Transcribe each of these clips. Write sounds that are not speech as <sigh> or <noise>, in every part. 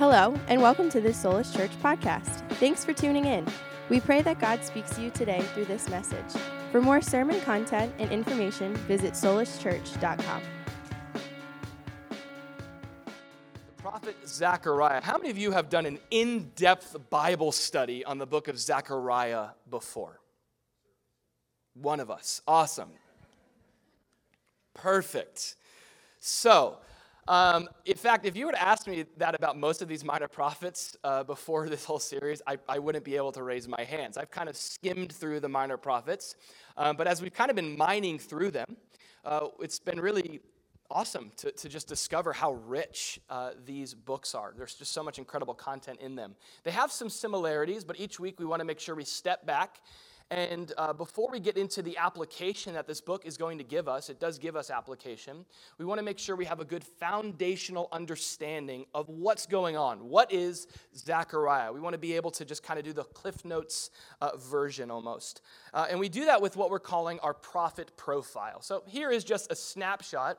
Hello, and welcome to this Soulish Church podcast. Thanks for tuning in. We pray that God speaks to you today through this message. For more sermon content and information, visit solishchurch.com. The prophet Zechariah. How many of you have done an in depth Bible study on the book of Zechariah before? One of us. Awesome. Perfect. So, um, in fact, if you to ask me that about most of these minor prophets uh, before this whole series, I, I, wouldn't be able to raise my hands. I've kind of skimmed through the minor prophets, um, but as we've kind of been mining through them, uh, it's been really awesome to, to just discover how rich uh, these books are. There's just so much incredible content in them. They have some similarities, but each week we want to make sure we step back and uh, before we get into the application that this book is going to give us, it does give us application. We want to make sure we have a good foundational understanding of what's going on. What is Zechariah? We want to be able to just kind of do the Cliff Notes uh, version almost. Uh, and we do that with what we're calling our prophet profile. So here is just a snapshot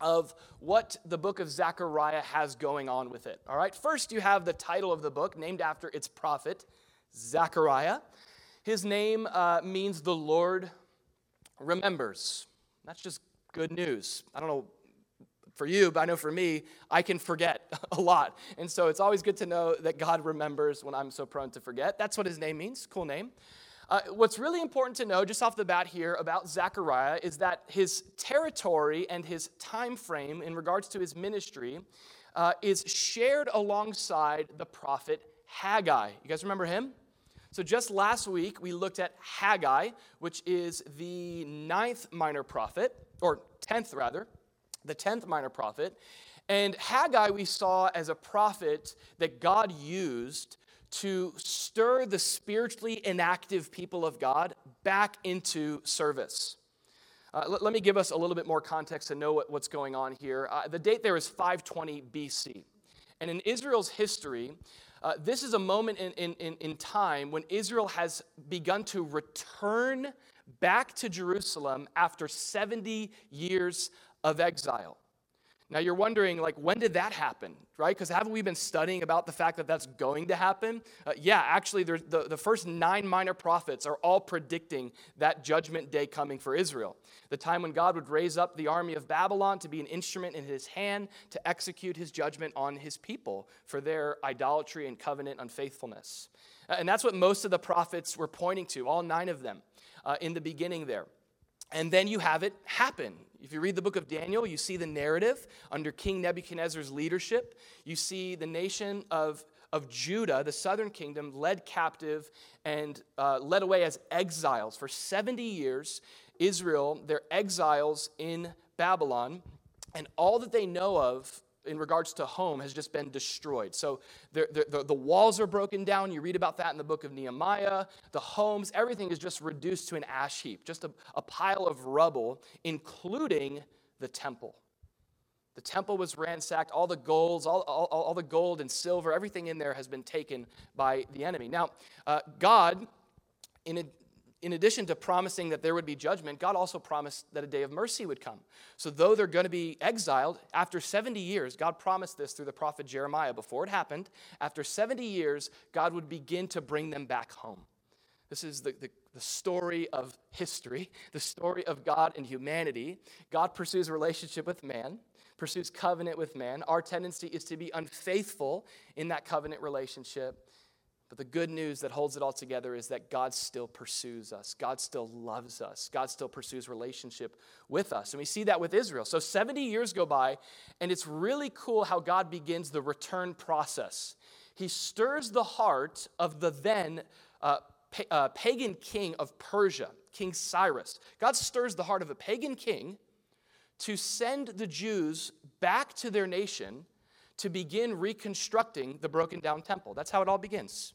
of what the book of Zechariah has going on with it. All right, first you have the title of the book named after its prophet, Zechariah. His name uh, means the Lord remembers. That's just good news. I don't know for you, but I know for me, I can forget <laughs> a lot. And so it's always good to know that God remembers when I'm so prone to forget. That's what his name means. Cool name. Uh, what's really important to know just off the bat here about Zechariah is that his territory and his time frame in regards to his ministry uh, is shared alongside the prophet Haggai. You guys remember him? So, just last week, we looked at Haggai, which is the ninth minor prophet, or tenth rather, the tenth minor prophet. And Haggai, we saw as a prophet that God used to stir the spiritually inactive people of God back into service. Uh, let, let, me give us a little bit more context to know what, what's going on here. Uh, the date there is 520 BC. And in Israel's history, uh, this is a moment in, in, in time when Israel has begun to return back to Jerusalem after 70 years of exile. Now you're wondering, like, when did that happen, right? Because haven't we been studying about the fact that that's going to happen? Uh, yeah, actually, the, the first nine minor prophets are all predicting that judgment day coming for Israel. The time when God would raise up the army of Babylon to be an instrument in his hand to execute his judgment on his people for their idolatry and covenant unfaithfulness. And that's what most of the prophets were pointing to, all nine of them uh, in the beginning there. And then you have it happen. If you read the book of Daniel, you see the narrative under King Nebuchadnezzar's leadership. You see the nation of, of Judah, the southern kingdom, led captive and uh, led away as exiles. For 70 years, Israel, they're exiles in Babylon, and all that they know of in regards to home has just been destroyed. So the, the, the, walls are broken down. You read about that in the book of Nehemiah. The homes, everything is just reduced to an ash heap, just a, a pile of rubble, including the temple. The temple was ransacked. All the golds, all, all, all the gold and silver, everything in there has been taken by the enemy. Now, uh, God, in a, in addition to promising that there would be judgment, God also promised that a day of mercy would come. So, though they're going to be exiled, after 70 years, God promised this through the prophet Jeremiah before it happened. After 70 years, God would begin to bring them back home. This is the, the, the story of history, the story of God and humanity. God pursues a relationship with man, pursues covenant with man. Our tendency is to be unfaithful in that covenant relationship. But the good news that holds it all together is that God still pursues us. God still loves us. God still pursues relationship with us. And we see that with Israel. So 70 years go by, and it's really cool how God begins the return process. He stirs the heart of the then uh, pa- uh, pagan king of Persia, King Cyrus. God stirs the heart of a pagan king to send the Jews back to their nation to begin reconstructing the broken down temple. That's how it all begins.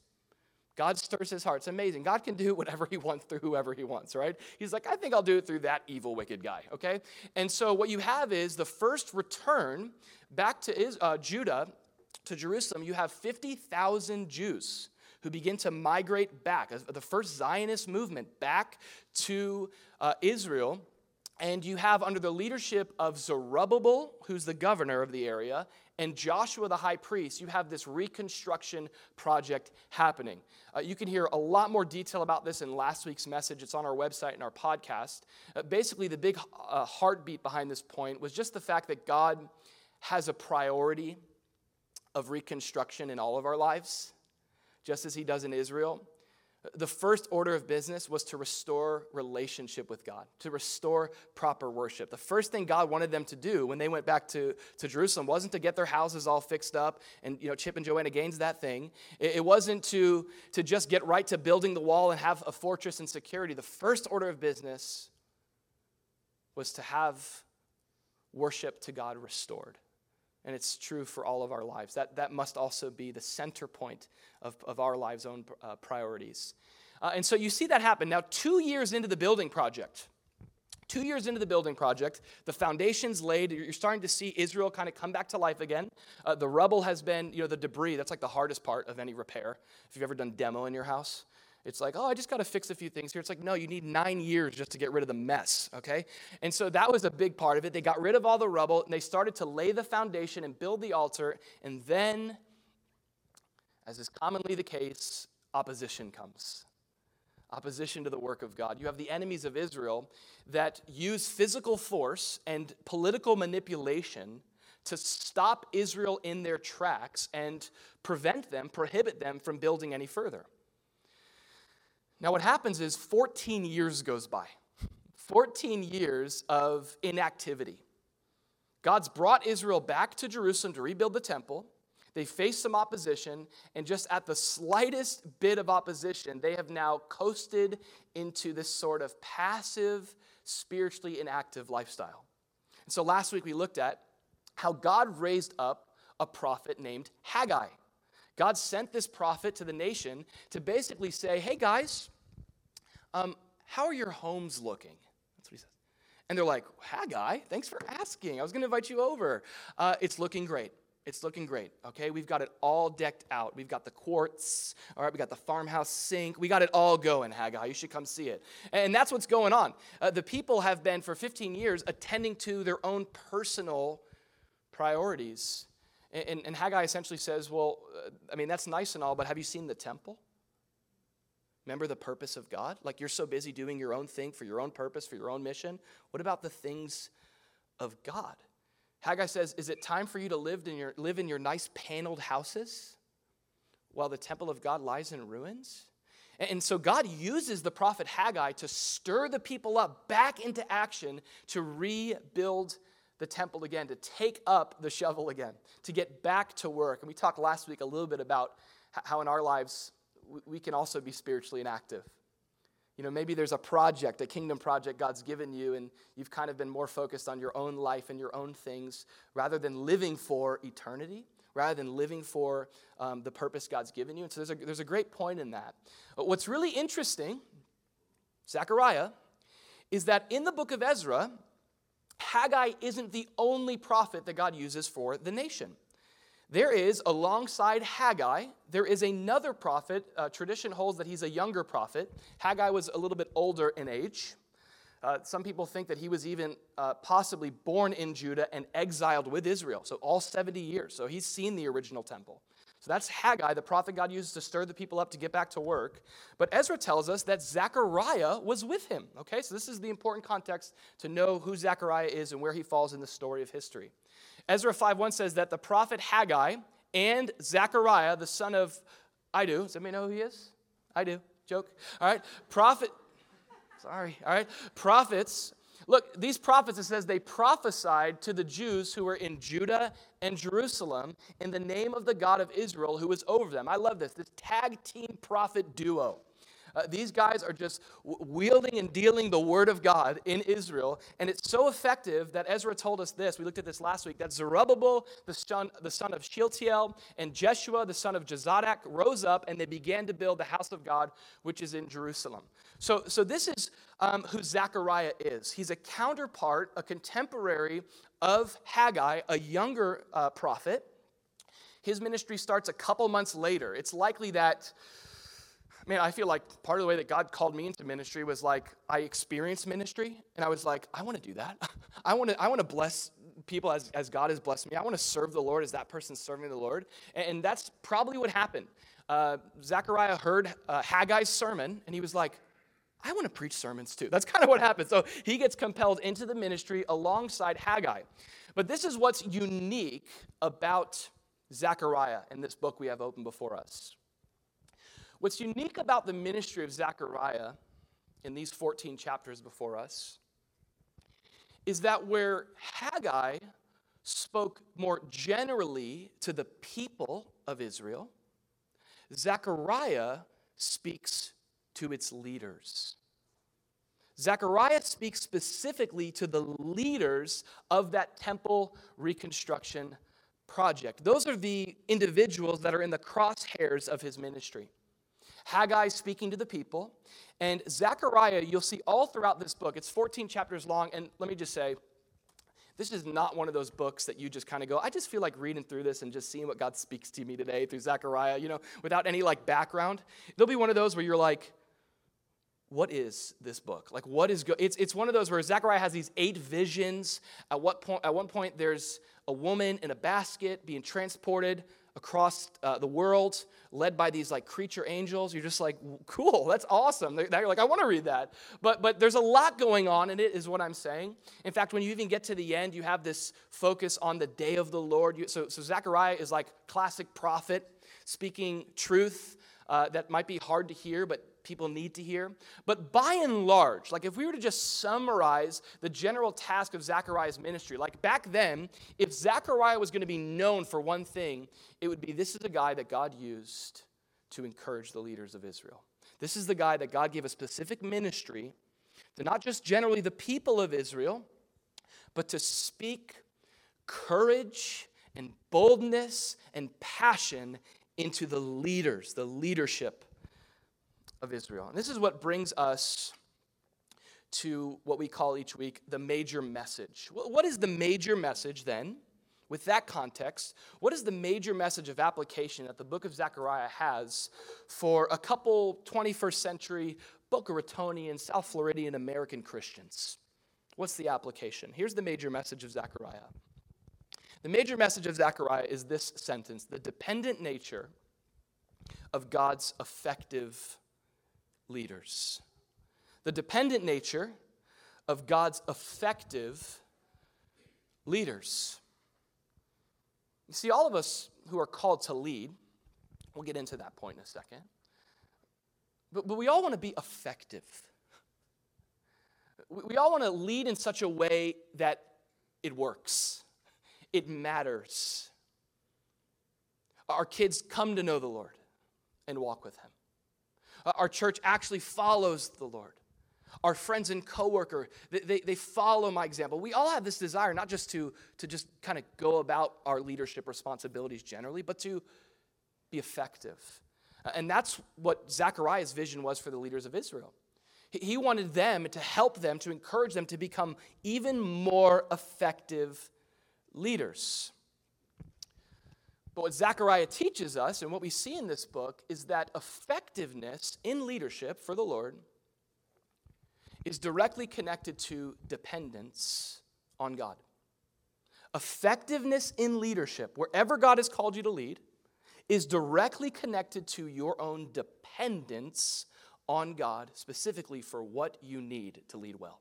God stirs his heart. It's amazing. God can do <laughs> whatever he wants through whoever he wants, right? He's like, I think I'll do it through that evil, wicked guy, okay? And so what you have is the first return back to uh, Judah, to Jerusalem, you have 50,000 Jews who begin to migrate back, the first Zionist movement back to uh, Israel. And you have under the leadership of Zerubbabel, who's the governor of the area, and Joshua the high priest, you have this reconstruction project happening. Uh, you can hear a lot more detail about this in last week's message. It's on our website and our podcast. Uh, basically, the big uh, heartbeat behind this point was just the fact that God has a priority of reconstruction in all of our lives, just as He does in Israel. The first order of business was to restore relationship with God, to restore proper worship. The first thing God wanted them to do when they went back to, to Jerusalem wasn't to get their houses all fixed up and, you know, Chip and Joanna Gaines that thing. It, it wasn't to, to just get right to building the wall and have a fortress and security. The first order of business was to have worship to God restored and it's true for all of our lives. That, that must also be the center point of, of our lives' own uh, priorities. Uh, and so you see that happen. Now, two years into the building project, two years into the building project, the foundation's laid. You're starting to see Israel kind of come back to life again. Uh, the rubble has been, you know, the debris, that's like the hardest part of any repair. If you've ever done demo in your house, it's like, oh, I just got to fix a few things here. It's like, no, you need nine years just to get rid of the mess, okay? And so that was a big part of it. They got rid of all the rubble and they started to lay the foundation and build the altar. And then, as is commonly the case, opposition comes. Opposition to the work of God. You have the enemies of Israel that use physical force and political manipulation to stop Israel in their tracks and prevent them, prohibit them from building any further. Now, what happens is 14 years goes by 14 years of inactivity. God's brought Israel back to Jerusalem to rebuild the temple. They face some opposition, and just at the slightest bit of opposition, they have now coasted into this sort of passive, spiritually inactive lifestyle. And so last week we looked at how God raised up a prophet named Haggai. God sent this prophet to the nation to basically say, hey guys, um, how are your homes looking? That's what he says. And they're like, Haggai, thanks for asking. I was going to invite you over. Uh, it's looking great. It's looking great, okay? We've got it all decked out. We've got the quartz, all right? We got the farmhouse sink. We got it all going, Haggai. You should come see it. And that's what's going on. Uh, the people have been, for 15 years, attending to their own personal priorities and, and, Haggai essentially says, Well, uh, I mean, that's nice and all, but have you seen the temple? Remember the purpose of God? Like you're so busy doing your own thing for your own purpose, for your own mission. What about the things of God? Haggai says, Is it time for you to live in your, live in your nice paneled houses while the temple of God lies in ruins? And so God uses the prophet Haggai to stir the people up back into action to rebuild the temple again, to take up the shovel again, to get back to work. And we talked last week a little bit about how in our lives we can also be spiritually inactive. You know, maybe there's a project, a kingdom project God's given you, and you've kind of been more focused on your own life and your own things rather than living for eternity, rather than living for um, the purpose God's given you. And so there's a, there's a great point in that. But what's really interesting, Zechariah, is that in the book of Ezra, Haggai isn't the only prophet that God uses for the nation. There is, alongside Haggai, there is another prophet. Uh, tradition holds that he's a younger prophet. Haggai was a little bit older in age. Uh, some people think that he was even uh, possibly born in Judah and exiled with Israel, so all 70 years. So he's seen the original temple. That's Haggai, the prophet God uses to stir the people up to get back to work. But Ezra tells us that Zechariah was with him. Okay, so this is the important context to know who Zechariah is and where he falls in the story of history. Ezra 5.1 says that the prophet Haggai and Zechariah, the son of Iddo, does anybody know who he is? I do. Joke. All right. Prophet. Sorry. All right. Prophets Look, these prophets, it says they prophesied to the Jews who were in Judah and Jerusalem in the name of the God of Israel who was over them. I love this, this tag team prophet duo. Uh, these guys are just wielding and dealing the word of God in Israel. And it's so effective that Ezra told us this. We looked at this last week that Zerubbabel, the son, the son of Shealtiel, and Jeshua, the son of Jozadak, rose up and they began to build the house of God, which is in Jerusalem. So, so this is um, who Zechariah is. He's a counterpart, a contemporary of Haggai, a younger uh, prophet. His ministry starts a couple months later. It's likely that man, I feel like part of the way that God called me into ministry was like I experienced ministry and I was like, I want to do that. <laughs> I want to I want to bless people as, as God has blessed me. I want to serve the Lord as that person serving the Lord. And, and that's probably what happened. Uh, Zechariah heard uh, Haggai's sermon, and he was like, I want to preach sermons too. That's <laughs> kind of what happened. So he gets compelled into the ministry alongside Haggai. But this is what's unique about Zechariah in this book we have open before us. What's unique about the ministry of Zechariah in these 14 chapters before us is that where Haggai spoke more generally to the people of Israel, Zechariah speaks to its leaders. Zechariah speaks specifically to the leaders of that temple reconstruction project. Those are the individuals that are in the crosshairs of his ministry. Haggai speaking to the people, and Zechariah, you'll see all throughout this book. It's 14 chapters long, and let me just say, this is not one of those books that you just kind of go, I just feel like reading through this and just seeing what God speaks to me today through Zechariah, you know, without any like background. There'll be one of those where you're like, what is this book? Like, what is good? It's, it's one of those where Zechariah has these eight visions. At, what point, at one point, there's a woman in a basket being transported across uh, the world, led by these like creature angels. You're just like, cool, that's awesome. They're like, I want to read that. But but there's a lot going on in it, is what I'm saying. In fact, when you even get to the end, you have this focus on the day of the Lord. You, so so Zechariah is like classic prophet speaking truth uh, that might be hard to hear, but people need to hear. But by and large, like if we were to just summarize the general task of Zechariah's ministry, like back then, if Zechariah was going to be known for one thing, it would be this is a guy that God used to encourage the leaders of Israel. This is the guy that God gave a specific ministry to not just generally the people of Israel, but to speak courage and boldness and passion into the leaders, the leadership of Israel. And this is what brings us to what we call each week the major message. What is the major message then? With that context, what is the major message of application that the book of Zechariah has for a couple 21st century Boca Ratonian, South Floridian American Christians? What's the application? Here's the major message of Zechariah. The major message of Zechariah is this sentence the dependent nature of God's effective leaders. The dependent nature of God's effective leaders. You see, all of us who are called to lead, we'll get into that point in a second, but, but we all want to be effective. We, we all want to lead in such a way that it works, it matters. Our kids come to know the Lord and walk with Him. Uh, our church actually follows the Lord. Our friends and coworker, they, they, they follow my example. We all have this desire, not just to, to just kind of go about our leadership responsibilities generally, but to be effective. And that's what Zechariah's vision was for the leaders of Israel. He wanted them to help them, to encourage them to become even more effective leaders. But what Zechariah teaches us, and what we see in this book, is that effectiveness in leadership for the Lord is directly connected to dependence on God. Effectiveness in leadership, wherever God has called you to lead, is directly connected to your own dependence on God, specifically for what you need to lead well.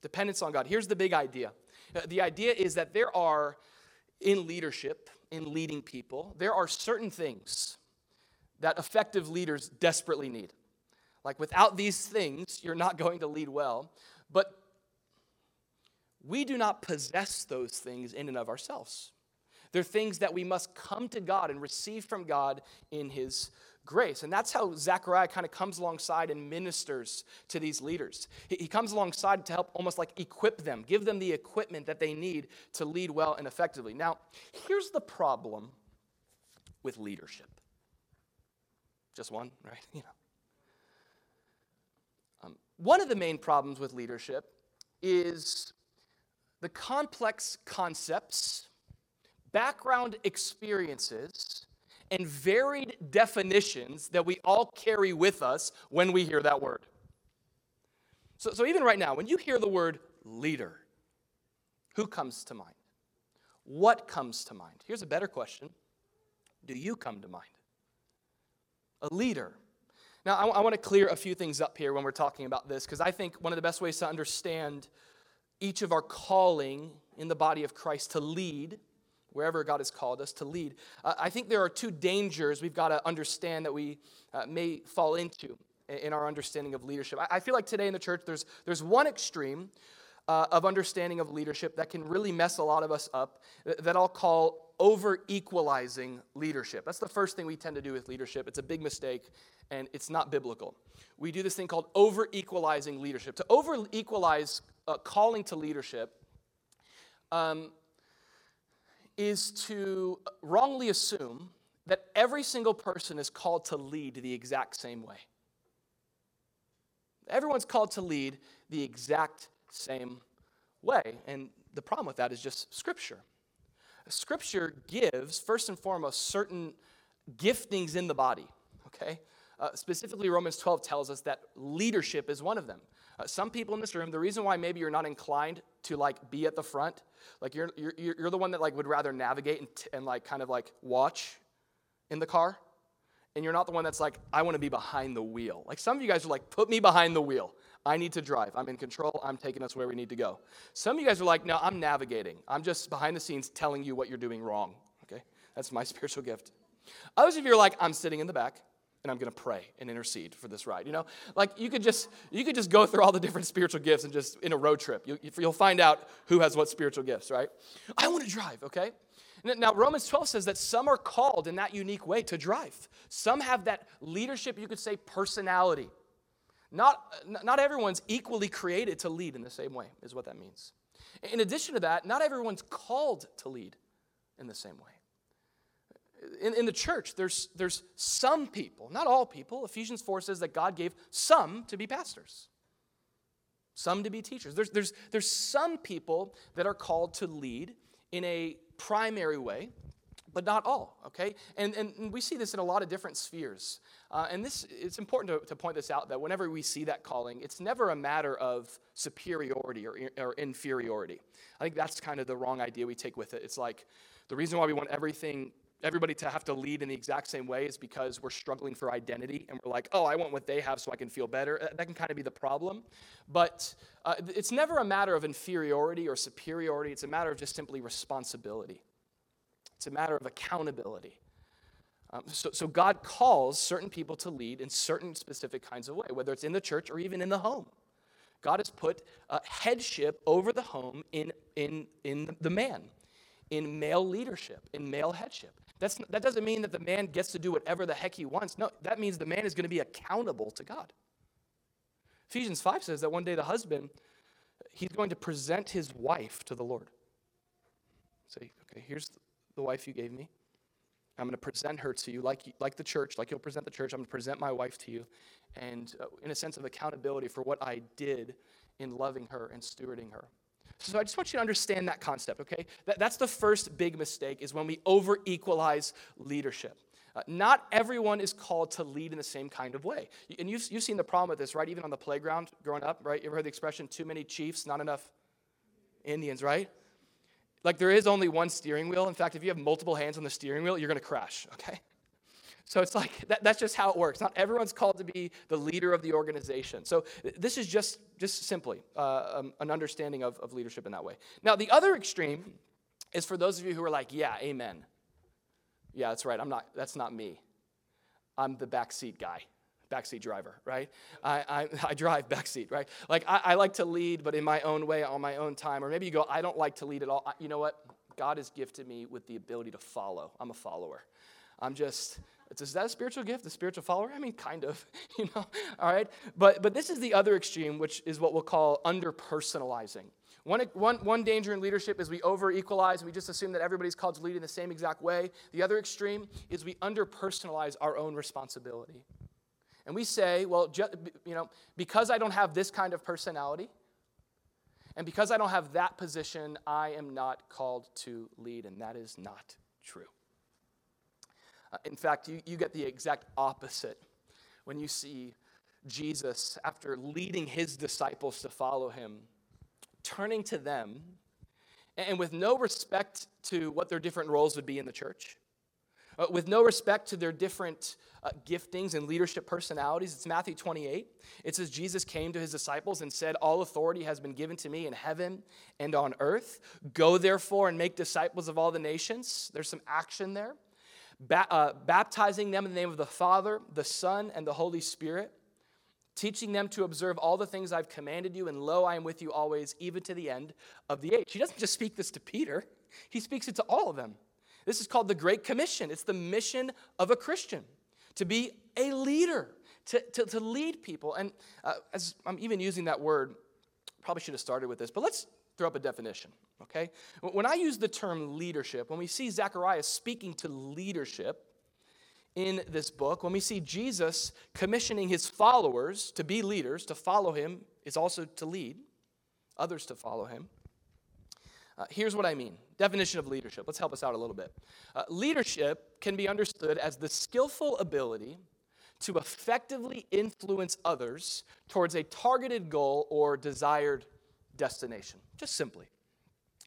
Dependence on God. Here's the big idea uh, the idea is that there are in leadership, in leading people, there are certain things that effective leaders desperately need. Like, without these things, you're not going to lead well. But we do not possess those things in and of ourselves. They're things that we must come to God and receive from God in His grace. And that's how Zechariah kind of comes alongside and ministers to these leaders. He comes alongside to help almost like equip them, give them the equipment that they need to lead well and effectively. Now, here's the problem with leadership. Just one, right? <laughs> You know. Um, one of the main problems with leadership is the complex concepts, background experiences, and varied definitions that we all carry with us when we hear that word. So, so even right now, when you hear the word leader, who comes to mind? what comes to mind? Here's a better question Do you come to mind? A leader. Now, I, I want to clear a few things up here when we're talking about this, because I think one of the best ways to understand each of our calling in the body of Christ to lead, wherever God has called us to lead, uh, I think there are two dangers we've got to understand that we uh, may fall into in our understanding of leadership. I, I feel like today in the church, there's, there's one extreme uh, of understanding of leadership that can really mess a lot of us up that I'll call over equalizing leadership. That's the first thing we tend to do with leadership. It's a big mistake and it's not biblical. We do this thing called over equalizing leadership. To over equalize uh, calling to leadership um, is to wrongly assume that every single person is called to lead the exact same way. Everyone's called to lead the exact same way. And the problem with that is just Scripture. Scripture gives, first and foremost, certain giftings in the body, okay? Uh, specifically, Romans 12 tells us that leadership is one of them. Uh, some people in this room, the reason why maybe you're not inclined to like be at the front, like you're, you're, you're the one that like would rather navigate and, t- and like kind of like watch in the car, and you're not the one that's like, I want to be behind the wheel. Like some of you guys are like, put me behind the wheel. I need to drive. I'm in control. I'm taking us where we need to go. Some of you guys are like, no, I'm navigating. I'm just behind the scenes telling you what you're doing wrong. Okay? That's my <laughs> spiritual gift. Others of you are like, I'm sitting in the back and I'm going to pray and intercede for this ride. You know, like you could just you could just go through all the different spiritual gifts and just in a road trip, you, you'll find out who has what spiritual gifts, right? I want to drive. Okay. Now, Romans 12 says that some are called in that unique way to drive. Some have that leadership, you could say, personality. Not, not everyone's equally created to lead in the same way, is what that means. In addition to that, not everyone's called to lead in the same way. In, in the church, there's, there's some people, not all people. Ephesians 4 says that God gave some to be pastors, some to be teachers. There's, there's, there's some people that are called to lead in a primary way, but not all, okay? And, and we see this in a lot of different spheres. Uh, and this, it's important to, to point this out that whenever we see that calling, it's never a matter of superiority or, or inferiority. I think that's kind of the wrong idea we take with it. It's like the reason why we want everything everybody to have to lead in the exact same way is because we're struggling for identity and we're like, oh, I want what they have so I can feel better. That can kind of be the problem. But uh, it's never a matter of inferiority or superiority, it's a matter of just simply responsibility. It's a matter of accountability. Um, so, so God calls certain people to lead in certain specific kinds of way, whether it's in the church or even in the home. God has put uh, headship over the home in, in, in the man, in male leadership, in male headship. That's, that doesn't mean that the man gets to do whatever the heck he wants. No, that means the man is going to be accountable to God. Ephesians 5 says that one day the husband, he's going to present his wife to the Lord. Say, okay, here's the wife you gave me. I'm going to present her to you like, like the church, like you'll present the church. I'm going to present my wife to you. And uh, in a sense of accountability for what I did in loving her and stewarding her. So I just want you to understand that concept, okay? That, that's the first big mistake is when we over equalize leadership. Uh, not everyone is called to lead in the same kind of way. And you've, you've seen the problem with this, right? Even on the playground growing up, right? You ever heard the expression, too many chiefs, not enough Indians, right? Like there is only one steering wheel. In fact, if you have multiple hands on the steering wheel, you're going to crash, <laughs> okay? So it's like that, that's just how it works. Not everyone's called to be the leader of the organization. So this is just, just simply uh, um, an understanding of, of leadership in that way. Now, the other extreme is for those of you who are like, yeah, amen. Yeah, that's right. I'm not, that's not me. I'm the backseat guy backseat driver, right? I, I, I drive backseat, right? Like, I, I, like to lead, but in my own way, on my own time. Or maybe you go, I don't like to lead at all. I, you know what? God has gifted me with the ability to follow. I'm a follower. I'm just, is that a spiritual gift, a spiritual follower? I mean, kind of, <laughs> you know, all right? But, but this is the other extreme, which is what we'll call under personalizing. One, one, one danger in leadership is we over equalize and we just assume that everybody's called to lead in the same exact way. The other extreme is we under personalize our own responsibility. And we say, well, ju- you know, because I don't have this kind of personality, and because I don't have that position, I am not called to lead, and that is not true. Uh, in fact, you, you get the exact opposite when you see Jesus, after leading his disciples to follow him, turning to them and with no respect to what their different roles would be in the church, uh, with no respect to their different uh, giftings and leadership personalities. It's Matthew 28. It says, Jesus came to his disciples and said, All authority has been given to me in heaven and on earth. Go therefore and make disciples of all the nations. There's some action there. Ba- uh, baptizing them in the name of the Father, the Son, and the Holy Spirit teaching them to observe all the things I've commanded you, and lo, I am with you always, even to the end of the age. He doesn't just speak this to Peter, he speaks it to all of them. This is called the Great Commission. It's the mission of a Christian to be a leader, to, to, to lead people. And uh, as I'm even using that word, probably should have started with this, but let's throw up a definition, okay? When I use the term leadership, when we see Zechariah speaking to leadership, in this book, when we see Jesus commissioning his followers to be leaders, to follow him is also to lead others to follow him. Uh, here's what I mean definition of leadership. Let's help us out a little bit. Uh, leadership can be understood as the skillful ability to effectively influence others towards a targeted goal or desired destination. Just simply.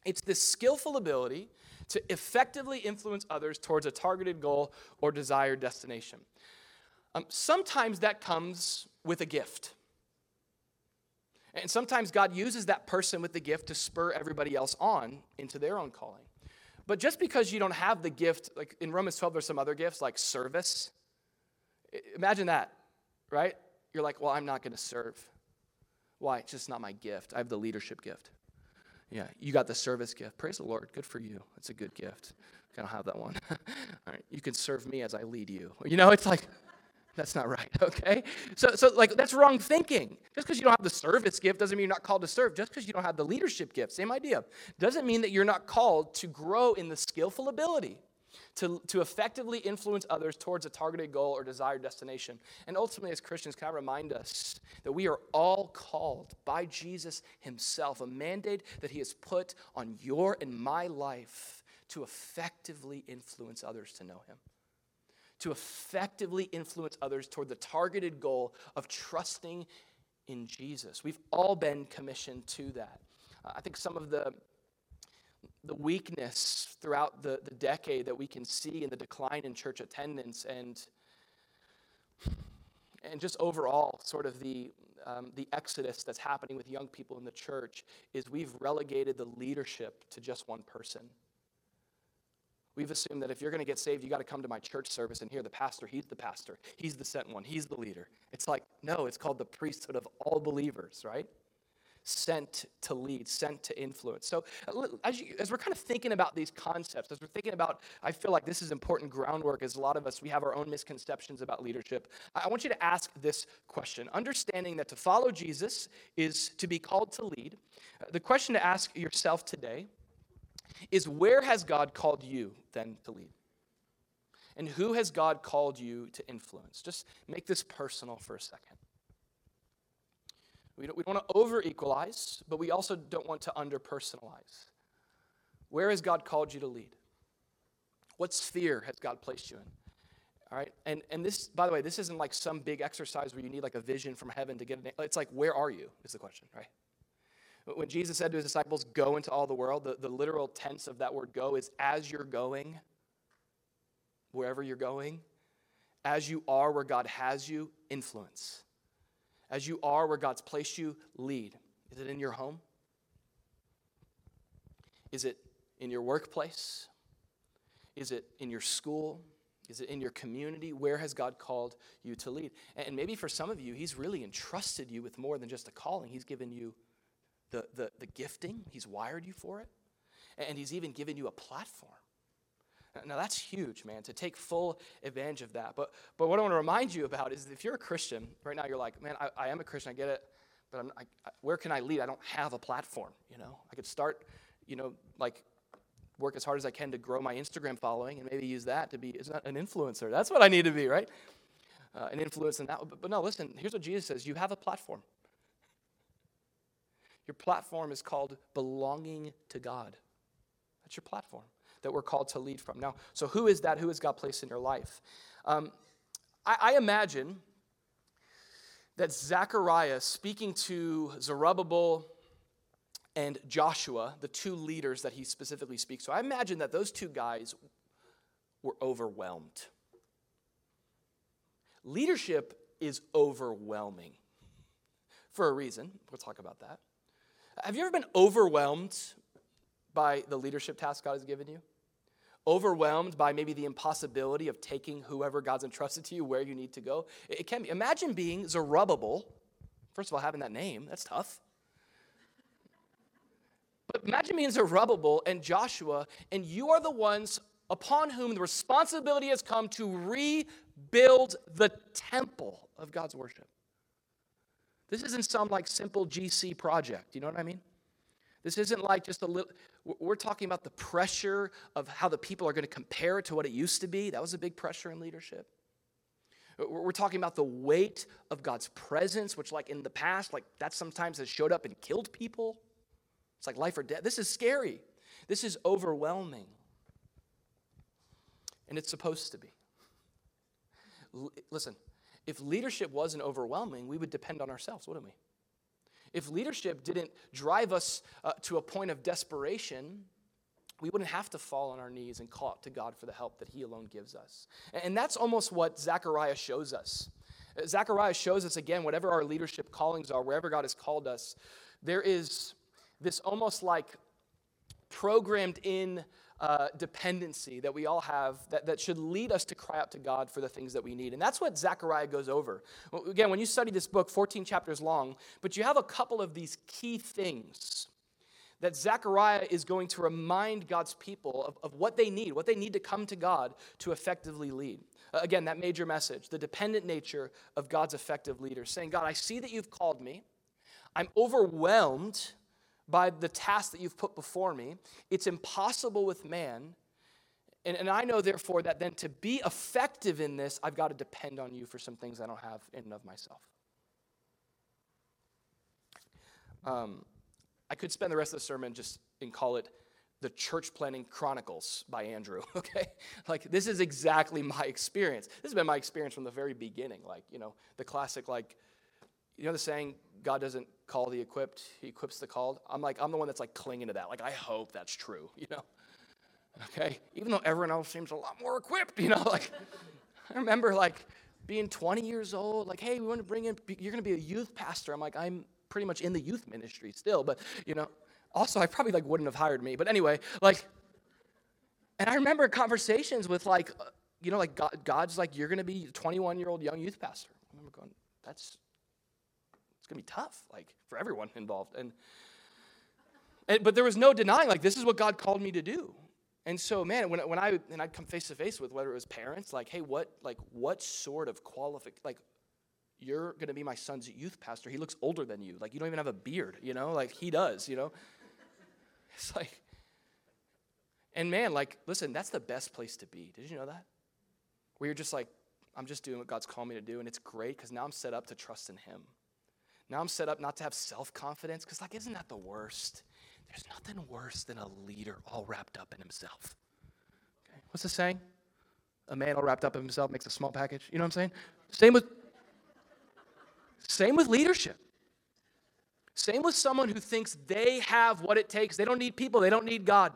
It's this skillful ability to effectively influence others towards a targeted goal or desired destination. Um, sometimes that comes with a gift. And sometimes God uses that person with the gift to spur everybody else on into their own calling. But just because you don't have the gift, like in Romans 12, there's some other gifts like service. Imagine that, right? You're like, well, I'm not going to serve. Why? It's just not my gift. I have the leadership gift. Yeah, you got the service gift. Praise the Lord. Good for you. It's a good gift. I don't have that one. <laughs> All right, you can serve me as I lead you. You know, it's like, that's not right, <laughs> okay? So, so like, that's wrong thinking. Just because you don't have the service gift doesn't mean you're not called to serve. Just because you don't have the leadership gift, same idea. Doesn't mean that you're not called to grow in the skillful ability to, to effectively influence others towards a targeted goal or desired destination. And ultimately, as Christians, can I remind us that we are all called by Jesus Himself, a mandate that He has put on your and my life to effectively influence others to know Him. To effectively influence others toward the targeted goal of trusting in Jesus. We've all been commissioned to that. I think some of the the weakness throughout the, the decade that we can see in the decline in church attendance and and just overall sort of the um, the exodus that's happening with young people in the church is we've relegated the leadership to just one person. We've assumed that if you're going to get saved you got to come to my church service and hear the pastor he's the pastor he's the sent one he's the leader. It's like no it's called the priesthood of all believers right sent to lead, sent to influence. So, uh, as, you, as, we're kind of thinking about these concepts, as we're thinking about, I feel like this is important groundwork, as a lot of us, we have our own misconceptions about leadership. I want you to ask this question. Understanding that to follow Jesus is to be called to lead, uh, the question to ask yourself today is where has God called you then to lead? And who has God called you to influence? Just make this personal for a second. We don't, we don't want to over equalize, but we also don't want to under personalize. Where has God called you to lead? What sphere has God placed you in? All right, and and this, by the way, this isn't like some big exercise where you need like a vision from heaven to get it. It's like, where are you? Is the question, right? When Jesus said to his disciples, "Go into all the world," the, the literal tense of that word "go" is as you're going, wherever you're going, as you are where God has you, influence as you are where God's placed you, lead. Is it in your home? Is it in your workplace? Is it in your school? Is it in your community? Where has God called you to lead? And maybe for some of you, He's really entrusted you with more than just a calling. He's given you the, the, the gifting, He's wired you for it, and He's even given you a platform. Now that's huge, man, to take full advantage of that. But, but what I want to remind you about is if you're a Christian, right now you're like, man, I, I am a Christian, I get it, but I, I, where can I lead? I don't have a platform, you know? I could start, you know, like work as hard as I can to grow my Instagram following and maybe use that to be an influencer. That's what I need to be, right? Uh, an influence in that. But, but no, listen, here's what Jesus says you have a platform. Your platform is called belonging to God. That's your platform that we're called to lead from. Now, so who is that? Who has God placed in your life? Um, I, I imagine that Zechariah speaking to Zerubbabel and Joshua, the two leaders that he specifically speaks to. I imagine that those two guys were overwhelmed. Leadership is overwhelming for a reason. We'll talk about that. Have you ever been overwhelmed by the leadership task God has given you? Overwhelmed by maybe the impossibility of taking whoever God's entrusted to you where you need to go? It can be. Imagine being Zerubbabel. First of all, having that name, that's tough. But imagine being Zerubbabel and Joshua, and you are the ones upon whom the responsibility has come to rebuild the temple of God's worship. This isn't some like simple GC project. You know what I mean? This isn't like just a little, we're talking about the pressure of how the people are going to compare to what it used to be. That was a big pressure in leadership. We're talking about the weight of God's presence, which, like in the past, like that sometimes has showed up and killed people. It's like life or death. This is scary. This is overwhelming. And it's supposed to be. L- listen, if leadership wasn't overwhelming, we would depend on ourselves, wouldn't we? If leadership didn't drive us uh, to a point of desperation, we wouldn't have to fall on our knees and call out to God for the help that He alone gives us. And that's almost what Zechariah shows us. Uh, Zechariah shows us again, whatever our leadership callings are, wherever God has called us, there is this almost like programmed in uh, dependency that we all have that, that should lead us to cry out to God for the things that we need. And that's what Zechariah goes over. Again, when you study this book, 14 chapters long, but you have a couple of these key things that Zechariah is going to remind God's people of, of what they need, what they need to come to God to effectively lead. Uh, again, that major message, the dependent nature of God's effective leaders, saying, God, I see that you've called me. I'm overwhelmed by the task that you've put before me. It's impossible with man. And, and I know, therefore, that then to be effective in this, I've got to depend on you for some things I don't have in and of myself. Um, I could spend the rest of the sermon just and call it the Church Planning Chronicles by Andrew, <laughs> okay? Like, this is exactly my experience. This has been my experience from the very beginning. Like, you know, the classic, like, you know the saying, God doesn't call the equipped, he equips the called? I'm like, I'm the one that's like clinging to that. Like, I hope that's true, you know? <laughs> Okay? Even though everyone else seems a lot more equipped, <laughs> you know? Like, I remember like being 20 years old, like, hey, we want to bring in, you're going to be a youth pastor. I'm like, I'm pretty much in the youth ministry still, but, you know, also, I probably like wouldn't have hired me, but anyway, like, and I remember conversations with like, uh, you know, like God, God's like, you're going to be a 21 year old young youth pastor. I remember going, that's to be tough, like for everyone involved. And, and, but there was no denying, like, this is what God called me to do. And so, man, when, when I and I'd come face to face with whether it was parents, like, hey, what like what sort of qualific like you're gonna be my son's youth pastor. He looks older than you. Like you don't even have a beard, you know, like he does, you know. <laughs> It's like, and man, like, listen, that's the best place to be. Did you know that? Where you're just like, I'm just doing what God's called me to do, and it's great because now I'm set up to trust in Him. Now I'm set up not to have self confidence, because, like, isn't that the worst? There's nothing worse than a leader all wrapped up in himself. Okay? What's the saying? A man all wrapped up in himself makes a small package. You know what I'm saying? Same with same with leadership. Same with someone who thinks they have what it takes. They don't need people, they don't need God.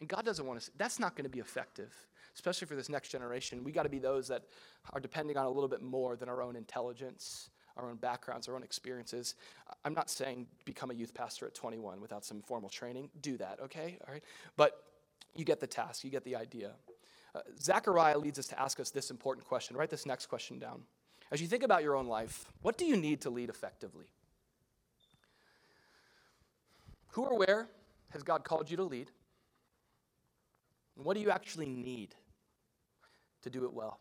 And God doesn't want to, that's not going to be effective, especially for this next generation. We got to be those that are depending on a little bit more than our own intelligence our own backgrounds, our own experiences. I'm not saying become a youth pastor at 21 without some formal training. Do that, okay? All right? But you get the task, you get the idea. Uh, Zechariah leads us to ask us this important question. Write this next question down. As you think about your own life, what do you need to lead effectively? Who or where has God called you to lead? And what do you actually need to do it well?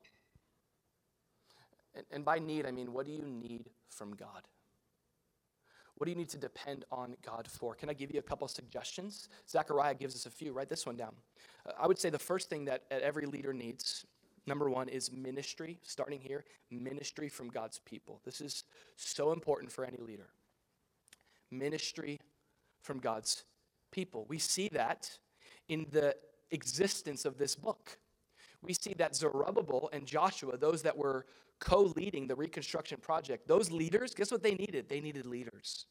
And, and by need, I mean, what do you need from God? What do you need to depend on God for? Can I give you a couple suggestions? Zechariah gives us a few. Write this one down. Uh, I would say the first thing that every leader needs, number one, is ministry. Starting here, ministry from God's people. This is so important for any leader. Ministry from God's people. We see that in the existence of this book. We see that Zerubbabel and Joshua, those that were co leading the reconstruction project, those leaders, guess what they needed? They needed leaders.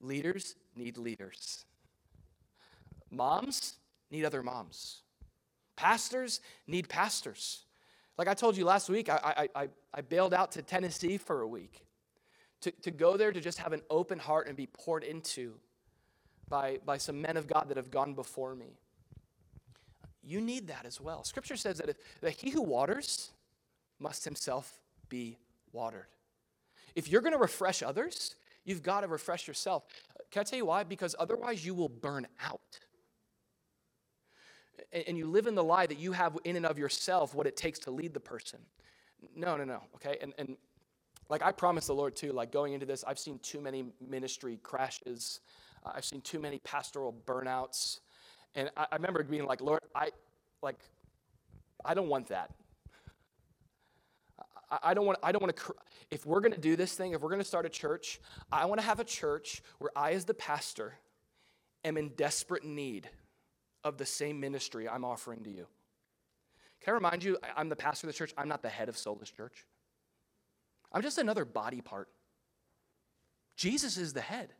Leaders need leaders. Moms need other moms. Pastors need pastors. Like I told you last week, I, I, I, I bailed out to Tennessee for a week to, to go there to just have an open heart and be poured into by, by some men of God that have gone before me. You need that as well. Scripture says that, if, that he who waters must himself be watered. If you're going to refresh others, you've got to refresh yourself. Can I tell you why? Because otherwise you will burn out. And you live in the lie that you have in and of yourself what it takes to lead the person. No, no, no. Okay? And, and like I promised the Lord too, like going into this, I've seen too many ministry crashes. I've seen too many pastoral burnouts. And I, I remember being like, Lord, I like I don't want that. I don't want, I don't want to, if we're going to do this thing, if we're going to start a church, I want to have a church where I, as the pastor, am in desperate need of the same ministry I'm offering to you. Can I remind you, I'm the pastor of the church, I'm not the head of Solus Church. I'm just another body part. Jesus is the head.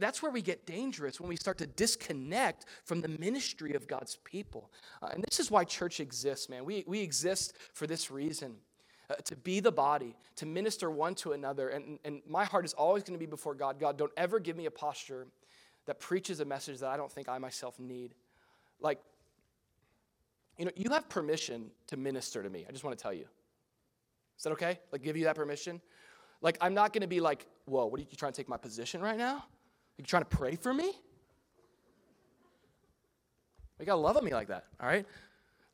That's where we get dangerous when we start to disconnect from the ministry of God's people. Uh, and this is why church exists, man. We, we exist for this reason. Uh, to be the body, to minister one to another. And, and my heart is always going to be before God. God, don't ever give me a posture that preaches a message that I don't think I myself need. Like, you know, you have permission to minister to me. I just want to tell you. Is that okay? Like, give you that permission? Like, I'm not going to be like, whoa, what are you, trying to take my position right now? Are you trying to pray for me? You got to love on me like that, all right?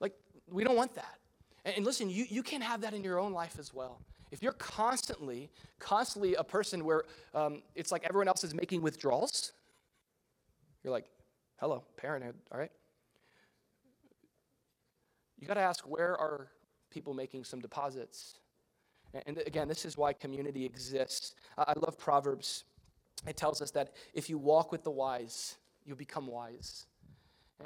Like, we don't want that. And, listen, you, you can have that in your own life as well. If you're constantly, constantly a person where um, it's like everyone else is making withdrawals, you're like, hello, parenthood, all right? You got to ask, where are people making some deposits? And again, this is why community exists. I love Proverbs. It tells us that if you walk with the wise, you become wise.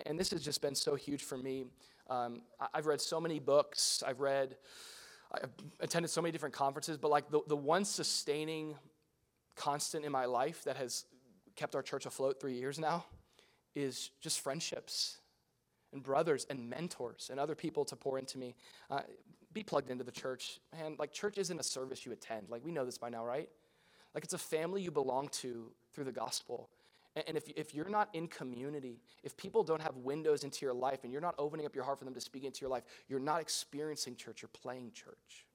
And this has just been so huge for me. Um, I've read so many books. I've read, I've attended so many different conferences, but like the, the one sustaining constant in my life that has kept our church afloat three years now is just friendships and brothers and mentors and other people to pour into me. Uh, be plugged into the church. Man, like church isn't a service you attend. Like we know this by now, right? Like it's a family you belong to through the gospel. And if, if you're not in community, if people don't have windows into your life and you're not opening up your heart for them to speak into your life, you're not experiencing church, you're playing church.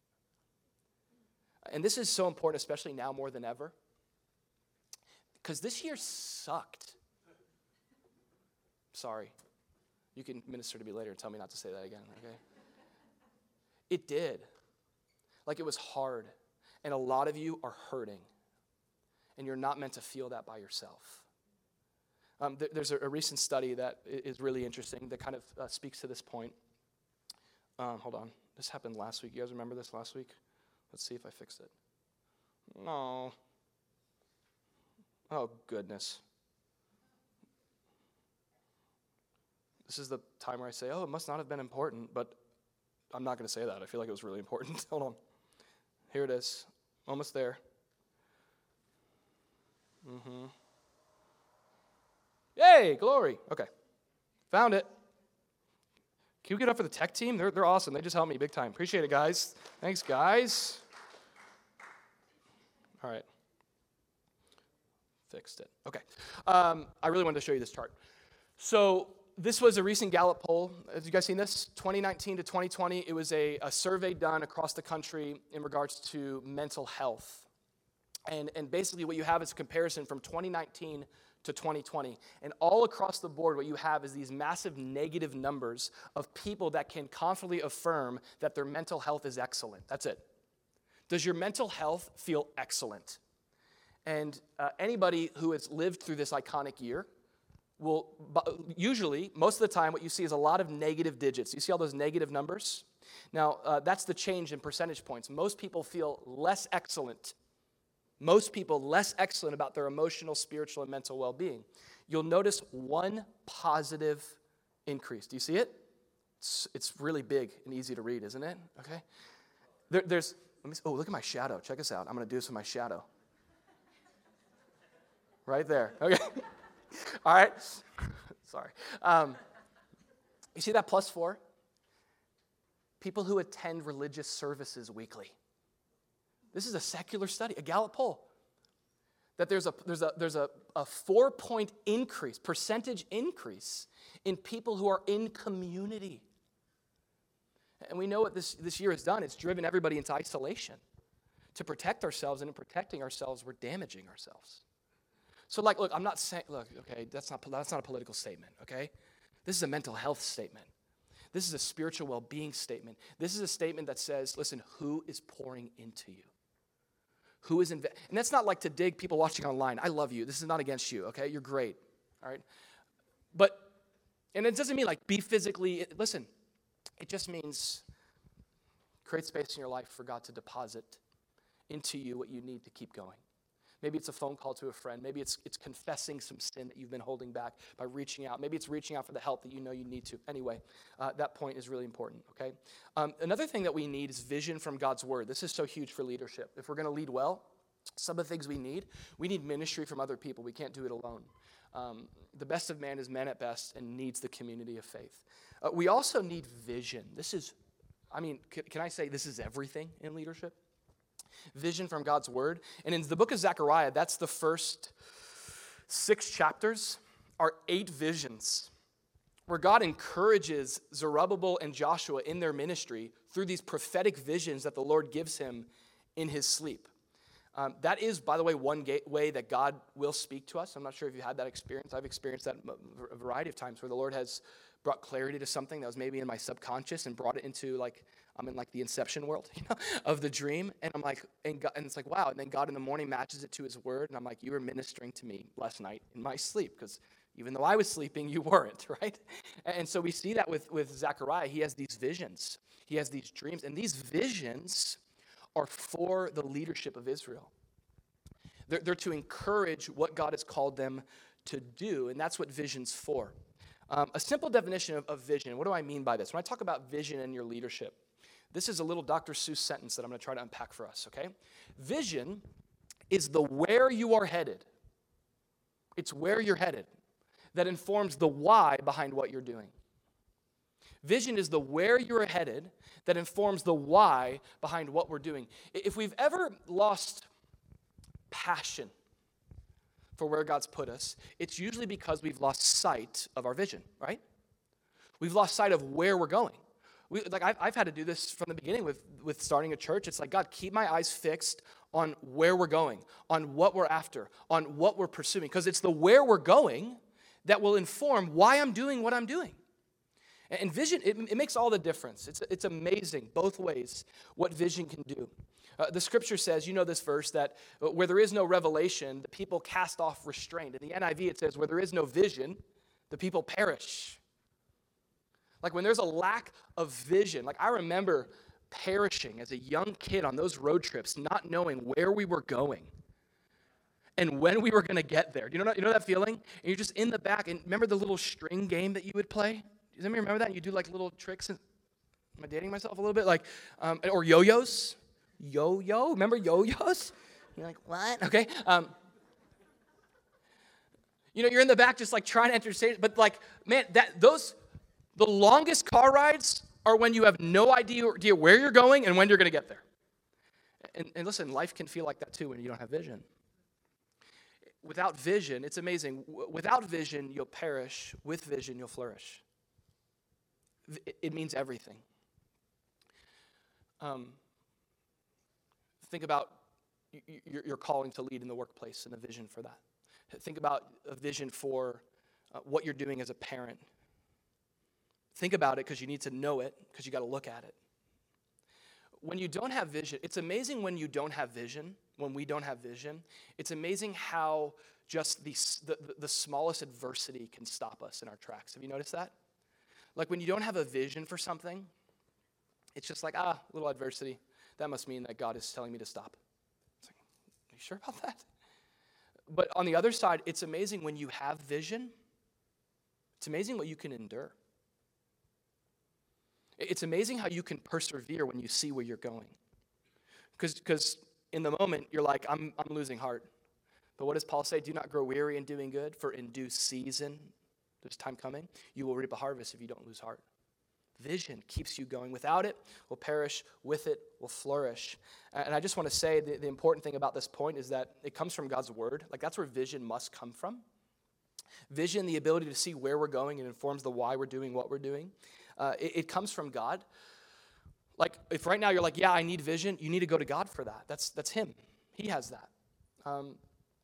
And this is so important, especially now more than ever, because this year sucked. Sorry. You can minister to me later and tell me not to say that again, okay? It did. Like it was hard. And a lot of you are hurting. And you're not meant to feel that by yourself. Um, th- there's a, a, recent study that is really interesting that kind of uh, speaks to this point. Um, hold on. This happened last week. You guys remember this last week? Let's see if I fixed it. No. Oh, goodness. This is the time where I say, oh, it must not have been important, but I'm not going to say that. I feel like it was really important. <laughs> Hold on. Here it is. Almost there. Mm hmm. Yay, glory. Okay. Found it. Can we get up for the tech team? They're, they're awesome. They just helped me big time. Appreciate it, guys. Thanks, guys. All right. Fixed it. Okay. Um, I really wanted to show you this chart. So, this was a recent Gallup poll. Have you guys seen this? 2019 to 2020. It was a, a survey done across the country in regards to mental health. And, and basically, what you have is a comparison from 2019 to 2020. And all across the board, what you have is these massive negative numbers of people that can confidently affirm that their mental health is excellent. That's it. Does your mental health feel excellent? And uh, anybody who has lived through this iconic year will, usually, most of the time, what you see is a lot of negative digits. You see all those negative numbers? Now, uh, that's the change in percentage points. Most people feel less excellent most people less excellent about their emotional, spiritual, and mental well being. You'll notice one positive increase. Do you see it? It's, it's really big and easy to read, isn't it? Okay. There, there's, me, oh, look at my shadow. Check this out. I'm going to do this with my shadow. right there. Okay. <laughs> All right. Sorry. Um, you see that plus four? People who attend religious services weekly. This is a secular study, a Gallup poll. That there's a, there's a, there's a, a four point increase, percentage increase in people who are in community. And we know what this, this year has done. It's driven everybody into isolation. To protect ourselves, and in protecting ourselves, we're damaging ourselves. So, like, look, I'm not saying, look, okay, that's not, that's not a political statement, okay? This is a mental health statement. This is a spiritual well being statement. This is a statement that says, listen, who is pouring into you? Who is, inve- and that's not like to dig people watching online. I love you. This is not against you, okay? You're great, all right? But, and it doesn't mean like be physically, listen, it just means create space in your life for God to deposit into you what you need to keep going. Maybe it's a phone call to a friend. Maybe it's, it's confessing some sin that you've been holding back by reaching out. Maybe it's reaching out for the help that you know you need to. Anyway, uh, that point is really important, okay? Um, another thing that we need is vision from God's word. This is so huge for leadership. If we're going to lead well, some of the things we need, we need ministry from other people. We can't do it alone. Um, the best of man is man at best and needs the community of faith. Uh, we also need vision. This is, I mean, can, can I say this is everything in leadership? Vision from God's word. And in the book of Zechariah, that's the first six chapters, are eight visions where God encourages Zerubbabel and Joshua in their ministry through these prophetic visions that the Lord gives him in his sleep. Um, that is, by the way, one way that God will speak to us. I'm not sure if you had that experience. I've experienced that a variety of times where the Lord has brought clarity to something that was maybe in my subconscious and brought it into like I'm in like the inception world, <laughs> you know, of the dream. And I'm like, and, God, and it's like, wow. And then God in the morning matches it to his word. And I'm like, you were ministering to me last night in my sleep because even though I was sleeping, you <laughs> weren't, right? And so we see that with, with Zechariah. He has these visions, he has these dreams. And these visions are for the leadership of Israel. They're, they're to encourage what God has called them to do. And that's what vision's for. Um, a simple definition of, of vision, what do I mean by this? When I talk about vision and your leadership, this is a little Dr. Seuss sentence that I'm going to try to unpack for us, okay? Vision is the where you are headed. It's where you're headed that informs the why behind what you're doing. Vision is the where you're headed that informs the why behind what we're doing. If we've ever lost passion for where God's put us, it's usually because we've lost sight of our vision, right? We've lost sight of where we're going. We, like I've, I've had to do this from the beginning with, with starting a church. It's like, God, keep my eyes fixed on where we're going, on what we're after, on what we're pursuing. Because it's the where we're going that will inform why I'm doing what I'm doing. And vision, it, it makes all the difference. It's, it's amazing, both ways, what vision can do. Uh, the scripture says, you know this verse, that where there is no revelation, the people cast off restraint. In the NIV, it says, where there is no vision, the people perish. Like when there's a lack of vision, like I remember perishing as a young kid on those road trips, not knowing where we were going and when we were going to get there. Do you know, you know that feeling? And you're just in the back. And remember the little string game that you would play? Does anybody remember that? And you do like little tricks. And, am I dating myself a little bit? Like, um, or yo-yos? Yo-yo? Remember yo-yos? You're like, what? Okay. Um, you know, you're in the back just like trying to enter entertain, but like, man, that those the longest car rides are when you have no idea where you're going and when you're going to get there. And, and, listen, life can feel like that too when you don't have vision. Without vision, it's amazing. Without vision, you'll perish. With vision, you'll flourish. It means everything. Um, think about your calling to lead in the workplace and a vision for that. Think about a vision for uh, what you're doing as a parent Think about it because you need to know it because you got to look at it. When you don't have vision, it's amazing when you don't have vision, when we don't have vision, it's amazing how just the, the, the smallest adversity can stop us in our tracks. Have you noticed that? Like when you don't have a vision for something, it's just like, ah, little adversity. That must mean that God is telling me to stop. Like, are you sure about that? But on the other side, it's amazing when you have vision, it's amazing what you can endure. It's amazing how you can persevere when you see where you're going. Because in the moment, you're like, I'm, I'm losing heart. But what does Paul say? Do not grow weary in doing good, for in due season, there's time coming, you will reap a harvest if you don't lose heart. Vision keeps you going. Without it, will perish. With it, will flourish. And I just want to say the, the important thing about this point is that it comes from God's word. Like that's where vision must come from. Vision, the ability to see where we're going, and informs the why we're doing what we're doing. Uh, it, it comes from God. Like if right now you're like, yeah, I need vision, you need to go to God for that. That's that's Him. He has that. Um,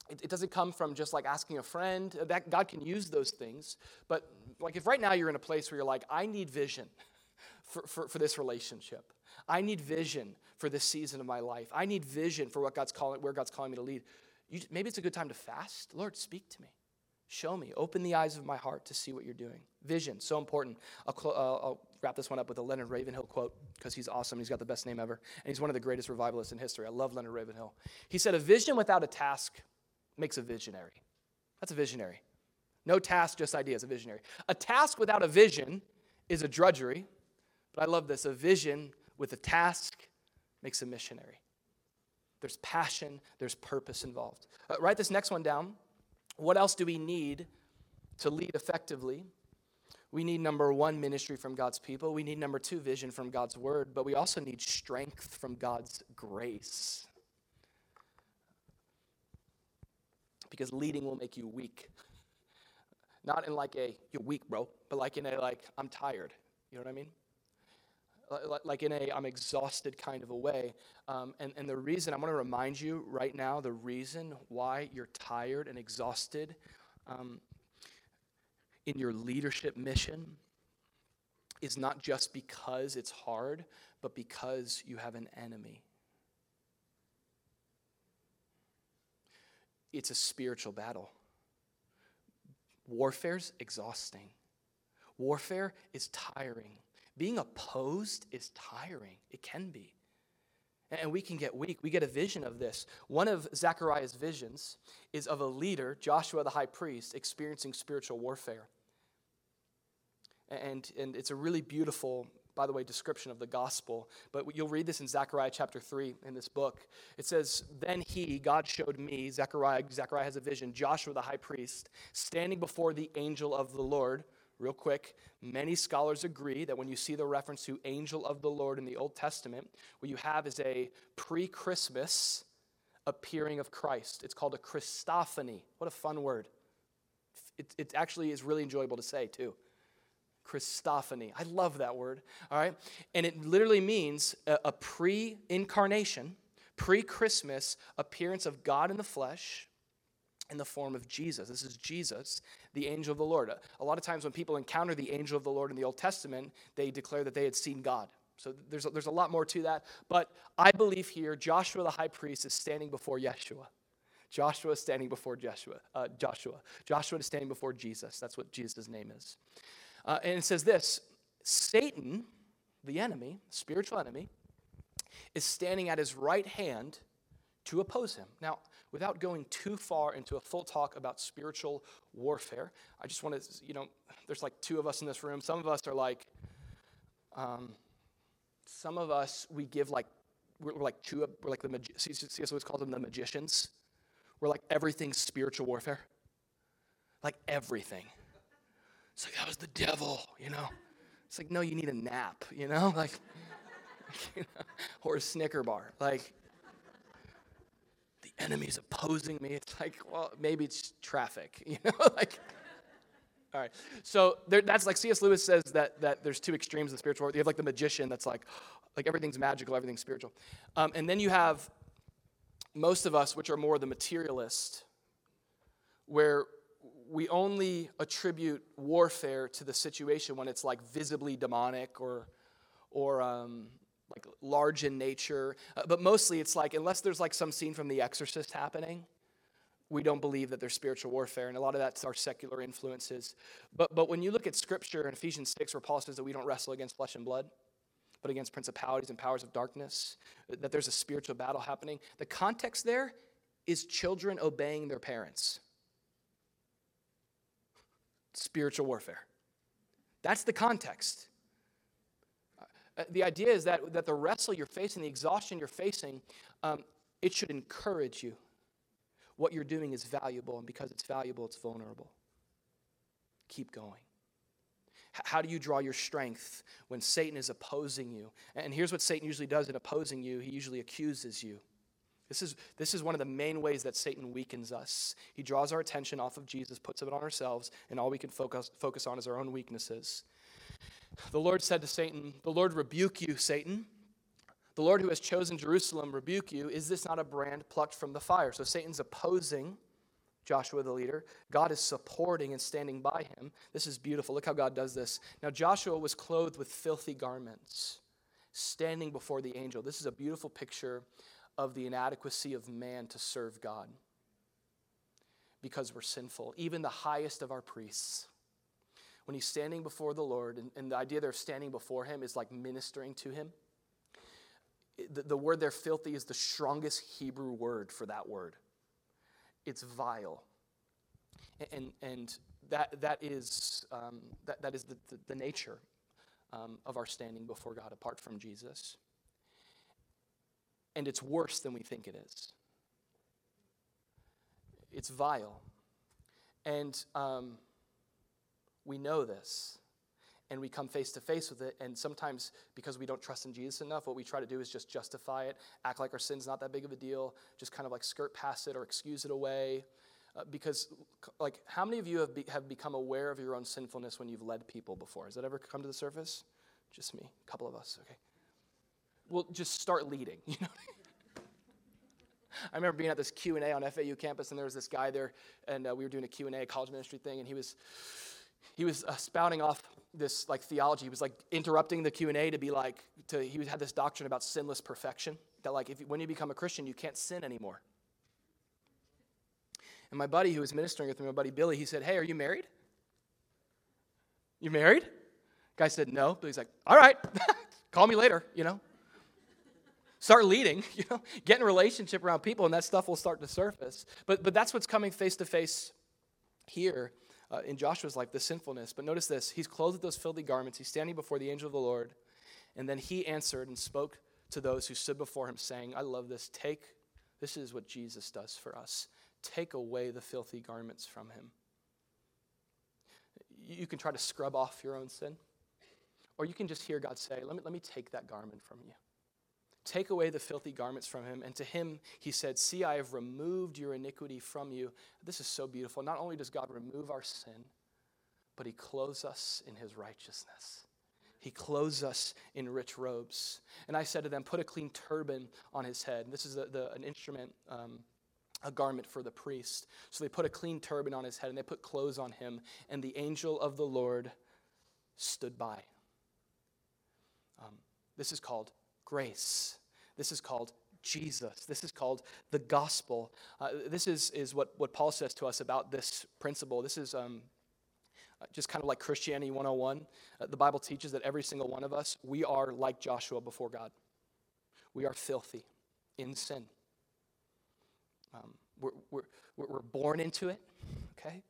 it, it, doesn't come from just like asking a friend. That God can use those things. But like if right now you're in a place where you're like, I need vision <laughs> for, for, for this relationship. I need vision for this season of my life. I need vision for what God's calling, where God's calling me to lead. You, maybe it's a good time to fast. Lord, speak to me. Show me. Open the eyes of my heart to see what you're doing. Vision, so important. I'll, cl- uh, I'll wrap this one up with a Leonard Ravenhill quote because he's awesome. He's got the best name ever. And he's one of the greatest revivalists in history. I love Leonard Ravenhill. He said, A vision without a task makes a visionary. That's a visionary. No task, just ideas, a visionary. A task without a vision is a drudgery, but I love this. A vision with a task makes a missionary. There's passion, there's purpose involved. Uh, write this next one down. What else do we need to lead effectively? We need number one, ministry from God's people. We need number two, vision from God's word. But we also need strength from God's grace. because leading will make you weak. Not in like a, you're weak, bro, but like in a, like, I'm tired. You know what I mean? Like in a, I'm exhausted kind of a way. Um, and, and the reason, I want to remind you right now, the reason why you're tired and exhausted um, in your leadership mission is not just because it's hard, but because you have an enemy. it's a spiritual battle. Warfare's exhausting. Warfare is tiring. Being opposed is tiring. It can be. And we can get weak. We get a vision of this. One of Zechariah's visions is of a leader, Joshua the high priest, experiencing spiritual warfare. And, and it's a really beautiful by the way, description of the gospel. But you'll read this in Zechariah chapter 3 in this book. It says, Then he, God showed me, Zechariah, Zechariah has a vision, Joshua the high priest, standing before the angel of the Lord. Real quick, many scholars agree that when you see the reference to angel of the Lord in the Old Testament, what you have is a pre Christmas appearing of Christ. It's called a Christophany. What a fun word. It, it actually is really enjoyable to say, too. Christophany. I love that word, all right? And it literally means a, a pre incarnation, pre Christmas appearance of God in the flesh in the form of Jesus. This is Jesus, the angel of the Lord. A lot of times when people encounter the angel of the Lord in the Old Testament, they declare that they had seen God. So there's a, there's a lot more to that. But I believe here, Joshua the high priest is standing before Yeshua. Joshua is standing before Joshua. Uh, Joshua. Joshua is standing before Jesus. That's what Jesus' name is. Uh, and it says this Satan, the enemy, spiritual enemy, is standing at his right hand to oppose him. Now, without going too far into a full talk about spiritual warfare, I just want to, you know, there's like two of us in this room. Some of us are like, um, some of us, we give like, we're, we're like two, we're like the, magi- see what's called them the magicians? We're like everything's spiritual warfare. Like everything. It's like, that was the devil, you know? It's like, no, you need a nap, you know? <laughs> Like, <laughs> you know, or a Snicker bar. Like, enemy's opposing me. <laughs> It's like, well, maybe it's traffic, <laughs> you know? like, all right. So there, that's like C.S. Lewis says that, that there's two extremes of spiritual. You have like the magician that's like, like everything's magical, everything's spiritual. Um, and then you have most of us, which are more the materialist, where we only attribute warfare to the situation when it's like visibly demonic or, or um, like large in nature. Uh, but mostly it's like, unless there's like some scene from The Exorcist happening, we don't believe that there's spiritual warfare. And a lot of that's our secular influences. But, but when you look at scripture in Ephesians 6, where Paul says that we don't wrestle against flesh and blood, but against principalities and powers of darkness, that there's a spiritual battle happening, the context there is children obeying their parents spiritual warfare. That's the context. Uh, the idea is that, that the wrestle you're facing, the exhaustion you're facing, um, it should encourage you. What you're doing is valuable, and because it's valuable, it's vulnerable. Keep going. How do you draw your strength when Satan is opposing you? And here's what Satan usually does in opposing you he usually accuses you. This is, this is one of the main ways that Satan weakens us. He draws our attention off of Jesus, puts it on ourselves, and all we can focus, focus on is our own weaknesses. The Lord said to Satan, The Lord rebuke you, Satan. The Lord who has chosen Jerusalem rebuke you. Is this not a brand plucked from the fire? So Satan's opposing Joshua, the leader. God is supporting and standing by him. This is beautiful. Look how God does this. Now, Joshua was clothed with filthy garments, standing before the angel. This is a beautiful picture of the inadequacy of man to serve God because we're sinful. Even the highest of our priests, when he's standing before the Lord, and, and the idea they're standing before him is like ministering to him. The, the word there, filthy, is the strongest Hebrew word for that word it's vile. And, and that, that is, um, that, that is the, the, the nature um, of our standing before God apart from Jesus. And it's worse than we think it is. It's vile. And um, we know this and we come face to face with it. And sometimes, because we don't trust in Jesus enough, what we try to do is just justify it, act like our sin's not that big of a deal, just kind of like skirt past it or excuse it away. Uh, because, like, how many of you have, be, have become aware of your own sinfulness when you've led people before? Has that ever come to the surface? Just me, a couple of us, okay. Well, just start leading, <laughs> you know. I remember being at this Q and A on FAU campus, and there was this guy there, and uh, we were doing a Q and A, college ministry thing, and he was he was uh, spouting off this like theology. He was like interrupting the Q and A to be like to he had this doctrine about sinless perfection that like if when you become a Christian you can't sin anymore. And my buddy who was ministering with me, my buddy Billy, he said, "Hey, are you married? You married?" Guy said, "No." But he's like, "All right, <laughs> call me later." You know. Start leading, <laughs> you know, get in a relationship around people, and that stuff will start to surface. But but that's what's coming face to face here uh, in Joshua's life, the sinfulness. But notice this he's clothed with those filthy garments. He's standing before the angel of the Lord. And then he answered and spoke to those who stood before him, saying, I love this. Take, this is what Jesus does for us. Take away the filthy garments from him. You can try to scrub off your own sin, or you can just hear God say, Let me, let me take that garment from you. Take away the filthy garments from him. And to him he said, See, I have removed your iniquity from you. This is so beautiful. Not only does God remove our sin, but he clothes us in his righteousness. He clothes us in rich robes. And I said to them, Put a clean turban on his head. This is the, an instrument, um, a garment for the priest. So they put a clean turban on his head and they put clothes on him. And the angel of the Lord stood by. Um, this is called grace. This is called Jesus. This is called the gospel. Uh, this is, is what, what Paul says to us about this principle. This is um, uh, just kind of like Christianity 101. Uh, the Bible teaches that every single one of us, we are like Joshua before God. We are filthy in sin. Um, we're, we're, we're born into it, okay?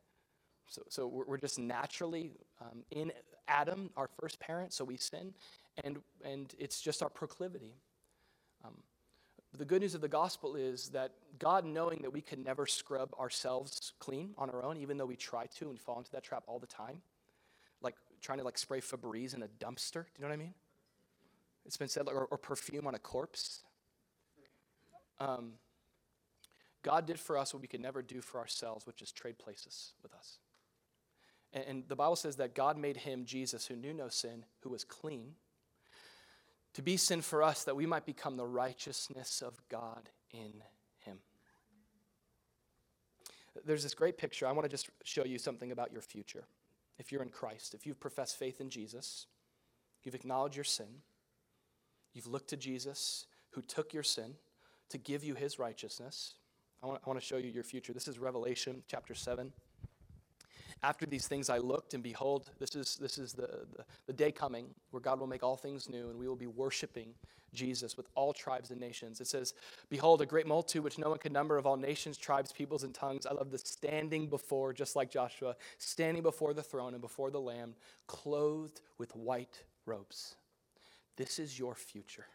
So, so we're, we're just naturally um, in Adam, our first parent, so we sin and, and it's just our proclivity. Um, the good news of the gospel is that God, knowing that we can never scrub ourselves clean on our own, even though we try to and fall into that trap all the time, like trying to like spray Febreze in a dumpster. Do you know what I mean? It's been said, or, or perfume on a corpse. Um, God did for us what we could never do for ourselves, which is trade places with us. And, and the Bible says that God made him, Jesus, who knew no sin, who was clean to be sin for us that we might become the righteousness of God in him. There's this great picture. I want to just show you something about your future. If you're in Christ, if you've professed faith in Jesus, you've acknowledged your sin, you've looked to Jesus who took your sin to give you his righteousness. I want, I want to show you your future. This is Revelation chapter 7. After these things I looked, and behold, this is, this is the, the, the, day coming where God will make all things new, and we will be worshiping Jesus with all tribes and nations. It says, Behold, a great multitude which no one could number of all nations, tribes, peoples, and tongues. I love the standing before, just like Joshua, standing before the throne and before the Lamb, clothed with white robes. This is your future,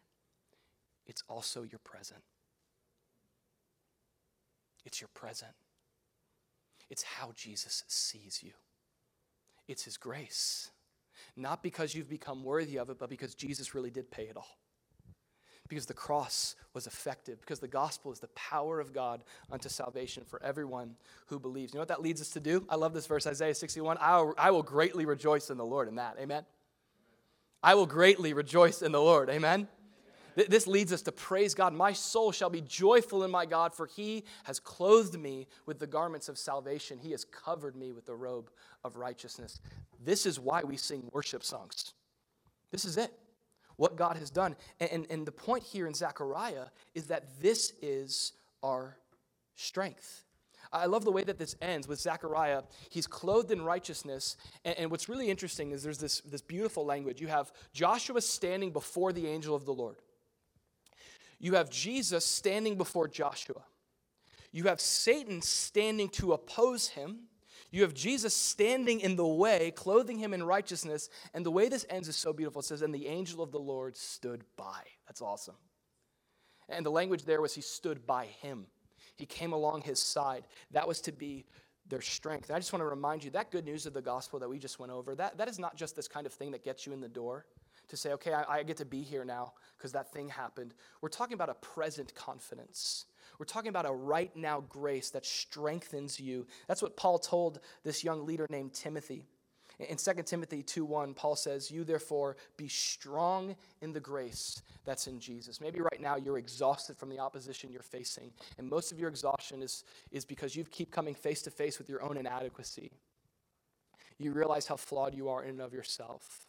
it's also your present. it's your present. It's how Jesus sees you. It's his grace. Not because you've become worthy of it, but because Jesus really did pay it all. Because the cross was effective, because the gospel is the power of God unto salvation for everyone who believes. You know what that leads us to do? I love this verse, Isaiah 61. I will, I will greatly rejoice in the Lord in that. Amen. I will greatly rejoice in the Lord. Amen. This leads us to praise God. My soul shall be joyful in my God, for he has clothed me with the garments of salvation. He has covered me with the robe of righteousness. This is why we sing worship songs. This is it, what God has done. And, and, and the point here in Zechariah is that this is our strength. I love the way that this ends with Zechariah. He's clothed in righteousness. And, and, what's really interesting is there's this, this beautiful language. You have Joshua standing before the angel of the Lord. You have Jesus standing before Joshua. You have Satan standing to oppose him. You have Jesus standing in the way, clothing him in righteousness. And the way this ends is so beautiful. It says, And the angel of the Lord stood by. That's awesome. And the language there was he stood by him, he came along his side. That was to be their strength. And I just want to remind you that good news of the gospel that we just went over, that, that is not just this kind of thing that gets you in the door to say, okay, I, I get to be here now because that thing happened. We're talking about a present confidence. We're talking about a right now grace that strengthens you. That's what Paul told this young leader named Timothy. In 2 Timothy 2:1, Paul says, You therefore be strong in the grace that's in Jesus. Maybe right now you're exhausted from the opposition you're facing. And most of your exhaustion is, is because you keep coming face to face with your own inadequacy. You realize how flawed you are in and of yourself.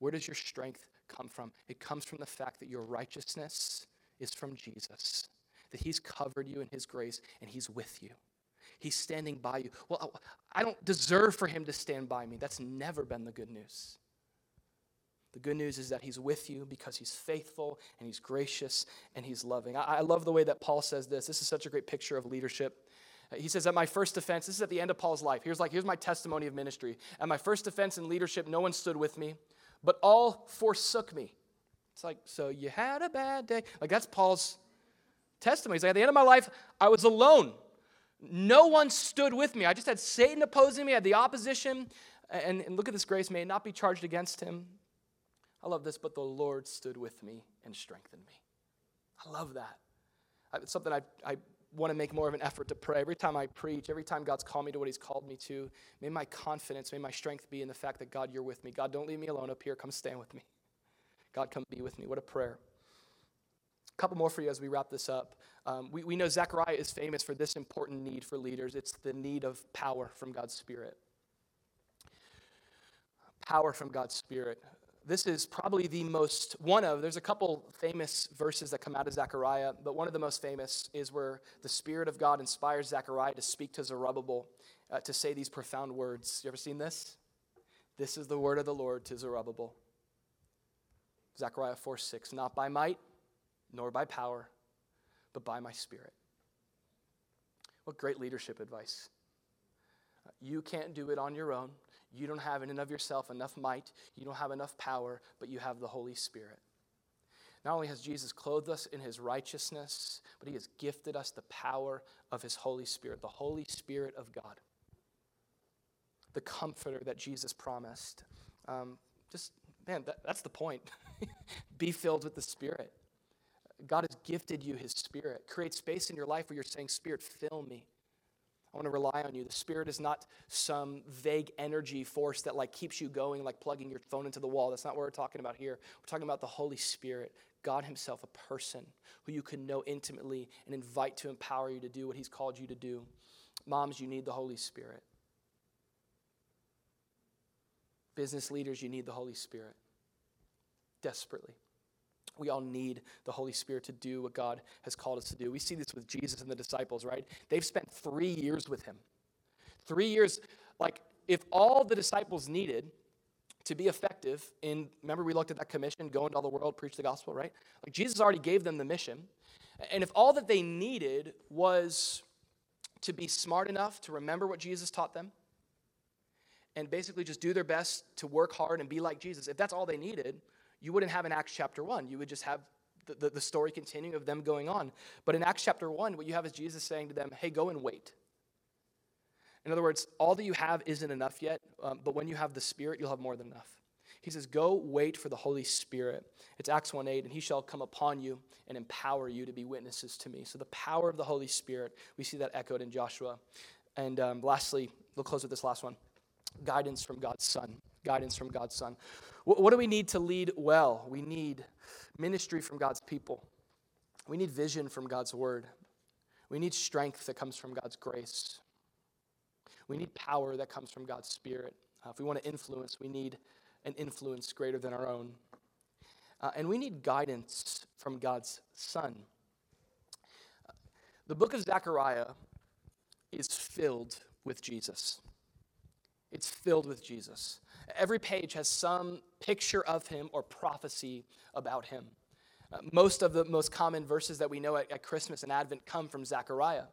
Where does your strength come from? It comes from the fact that your righteousness is from Jesus, that He's covered you in His grace and He's with you. He's standing by you. Well, I don't deserve for Him to stand by me. That's never been the good news. The good news is that He's with you because He's faithful and He's gracious and He's loving. I, I love the way that Paul says this. This is such a great picture of leadership. Uh, he says, At my first defense, this is at the end of Paul's life. Here's like, here's my testimony of ministry. At my first defense in leadership, no one stood with me but all forsook me. It's like, so you had a bad day. Like, that's Paul's testimony. He's like, at the end of my life, I was alone. No one stood with me. I just had Satan opposing me, I had the opposition. And, and look at this grace, may it not be charged against him. I love this, but the Lord stood with me and strengthened me. I love that. It's something I, I want to make more of an effort to pray. Every time I preach, every time God's called me to what He's called me to, may my confidence, may my strength be in the fact that God, you're with me. God, don't leave me alone up here. Come stand with me. God, come be with me. What a prayer. A couple more for you as we wrap this up. Um, we, we know Zechariah is famous for this important need for leaders it's the need of power from God's Spirit. Power from God's Spirit this is probably the most, one of, there's a couple famous verses that come out of Zechariah, but one of the most famous is where the Spirit of God inspires Zechariah to speak to Zerubbabel uh, to say these profound words. You ever seen this? This is the word of the Lord to Zerubbabel. Zechariah 4 6, not by might, nor by power, but by my Spirit. What great leadership advice. You can't do it on your own. You don't have in and of yourself enough might, you don't have enough power, but you have the Holy Spirit. Not only has Jesus clothed us in his righteousness, but he has gifted us the power of his Holy Spirit, the Holy Spirit of God, the comforter that Jesus promised. Um, just, man, that, that's the point. <laughs> Be filled with the Spirit. God has gifted you his Spirit. Create space in your life where you're saying, Spirit, fill me. I want to rely on you. The Spirit is not some vague energy force that like keeps you going, like plugging your phone into the wall. That's not what we're talking about here. We're talking about the Holy Spirit, God Himself, a person who you can know intimately and invite to empower you to do what He's called you to do. Moms, you need the Holy Spirit. Business leaders, you need the Holy Spirit desperately. We all need the Holy Spirit to do what God has called us to do. We see this with Jesus and the disciples, right? They've spent three years with him. Three years, like, if all the disciples needed to be effective in, remember we looked at that commission, go into all the world, preach the gospel, right? Like, Jesus already gave them the mission. And if all that they needed was to be smart enough to remember what Jesus taught them, and basically just do their best to work hard and be like Jesus, if that's all they needed, you wouldn't have in Acts chapter 1. You would just have the, the, the story continuing of them going on. But in Acts chapter 1, what you have is Jesus saying to them, hey, go and wait. In other words, all that you have isn't enough yet, um, but when you have the Spirit, you'll have more than enough. He says, Go wait for the Holy Spirit. It's Acts 1 8, and he shall come upon you and empower you to be witnesses to me. So, the power of the Holy Spirit, we see that echoed in Joshua. And um, lastly, we'll close with this last one guidance from God's Son. Guidance from God's Son. What, do we need to lead well? We need ministry from God's people, we need vision from God's word, we need strength that comes from God's grace. We need power that comes from God's Spirit. Uh, if we want to influence, we need an influence greater than our own. Uh, and we need guidance from God's Son. The book of Zechariah is filled with Jesus. It's filled with Jesus. Every page has some picture of him or prophecy about him. Uh, most of the most common verses that we know at, at, Christmas and Advent come from Zechariah.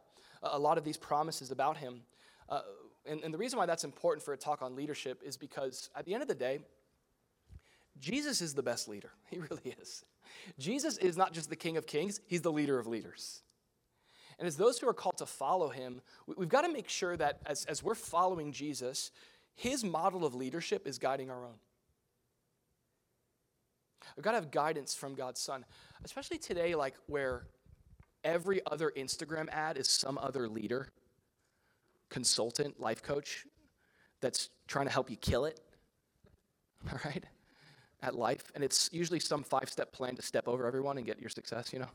Uh, a lot of these promises about him. Uh, and, and the reason why that's important for a talk on leadership is because at the end of the day, Jesus is the best leader. <laughs> He really is. Jesus is not just the King of Kings, He's the leader of leaders. And as those who are called to follow Him, we've got to make sure that as, as we're following Jesus, His model of leadership is guiding our own. We've got to have guidance from God's Son, especially today, like where every other Instagram ad is some other leader, consultant, life coach that's trying to help you kill it. All <laughs> right? at life, and it's usually some five step plan to step over everyone and get your success, you know?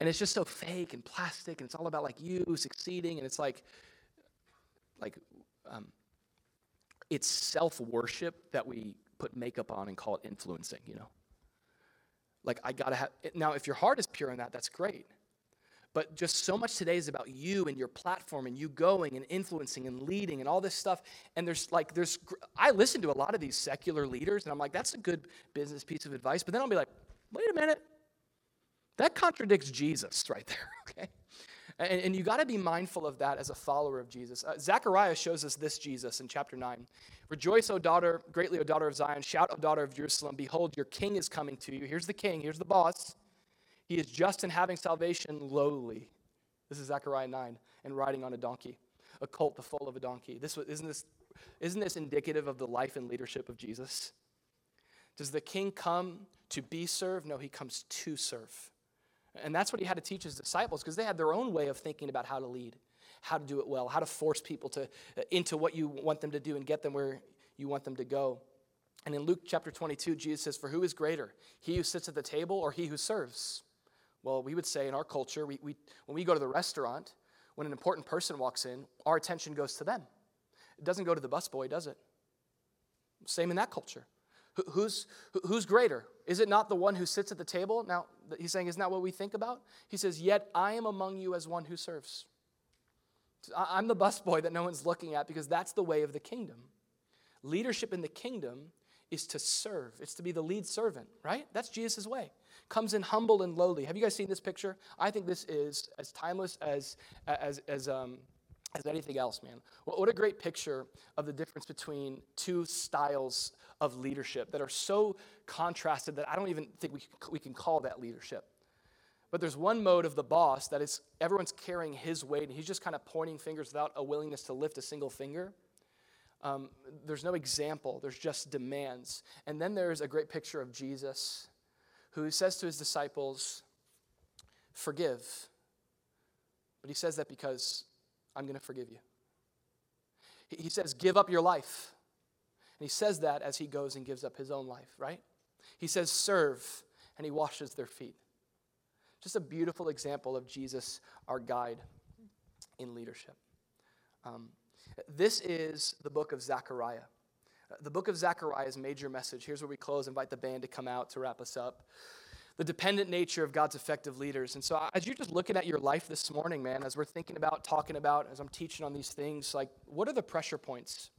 And it's just so fake and plastic, and it's all about like you succeeding, and it's like, like, um, it's self worship that we put makeup on and call it influencing, you know? Like, I gotta have, now, if your heart is pure in that, that's great. But just so much today is about you and your platform and you going and influencing and leading and all this stuff. And there's like, there's, I listen to a lot of these secular leaders and I'm like, that's a good business piece of advice. But then I'll be like, wait a minute. That contradicts Jesus right there, <laughs> okay? And, and you got to be mindful of that as a follower of Jesus. Uh, Zechariah shows us this Jesus in chapter 9. Rejoice, O daughter, greatly, O daughter of Zion. Shout, O daughter of Jerusalem. Behold, your king is coming to you. Here's the king, here's the boss. He is just in having salvation lowly. This is Zechariah 9, and riding on a donkey, a colt the foal of a donkey. This, isn't, this, isn't this indicative of the life and leadership of Jesus? Does the king come to be served? No, he comes to serve. And that's what he had to teach his disciples because they had their own way of thinking about how to lead, how to do it well, how to force people to, uh, into what you want them to do and get them where you want them to go. And in Luke chapter 22, Jesus says, For who is greater, he who sits at the table or he who serves? Well, we would say in our culture, we, we, when we go to the restaurant, when an important person walks in, our attention goes to them. It doesn't go to the busboy, does it? Same in that culture. Who, who's, who's greater? Is it not the one who sits at the table? Now, he's saying, isn't that what we think about? He says, Yet I am among you as one who serves. I'm the busboy that no one's looking at because that's the way of the kingdom. Leadership in the kingdom is to serve, it's to be the lead servant, right? That's Jesus' way comes in humble and lowly. Have you guys seen this picture? I think this is as timeless as, as, as, um, as anything else, man. What a great picture of the difference between two styles of leadership that are so contrasted that I don't even think we, we can call that leadership. But there's one mode of the boss that is everyone's carrying his weight and he's just kind of pointing fingers without a willingness to lift a single finger. Um, there's no example, there's just demands. And then there's a great picture of Jesus who says to his disciples, Forgive. But he says that because I'm going to forgive you. He says, Give up your life. And he says that as he goes and gives up his own life, right? He says, Serve, and he washes their feet. Just a beautiful example of Jesus, our guide in leadership. Um, this is the book of Zechariah. The book of Zechariah's major message. Here's where we close. Invite the band to come out to wrap us up. The dependent nature of God's effective leaders. And so, as you're just looking at your life this morning, man, as we're thinking about, talking about, as I'm teaching on these things, like, what are the pressure points?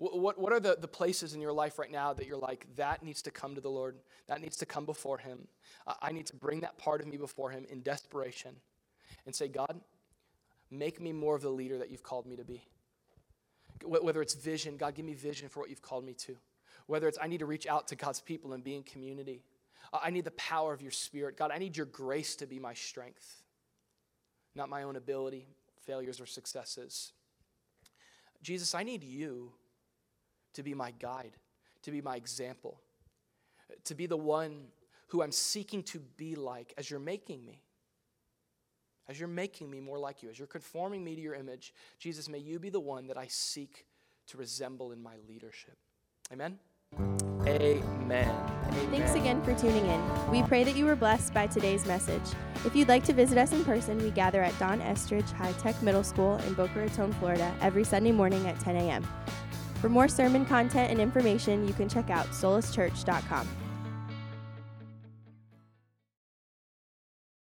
What, what, are the, the places in your life right now that you're like, that needs to come to the Lord? That needs to come before Him. I need to bring that part of me before Him in desperation and say, God, make me more of the leader that you've called me to be. Whether it's vision, God, give me vision for what you've called me to. Whether it's I need to reach out to God's people and be in community. Uh, I need the power of your spirit. God, I need your grace to be my strength, not my own ability, failures, or successes. Jesus, I need you to be my guide, to be my example, to be the one who I'm seeking to be like as you're making me. As you're making me more like you, as you're conforming me to your image, Jesus, may you be the one that I seek to resemble in my leadership. Amen. Amen. Amen. Thanks again for tuning in. We pray that you were blessed by today's message. If you'd like to visit us in person, we gather at Don Estridge High Tech Middle School in Boca Raton, Florida, every Sunday morning at 10 a.m. For more sermon content and information, you can check out solaschurch.com.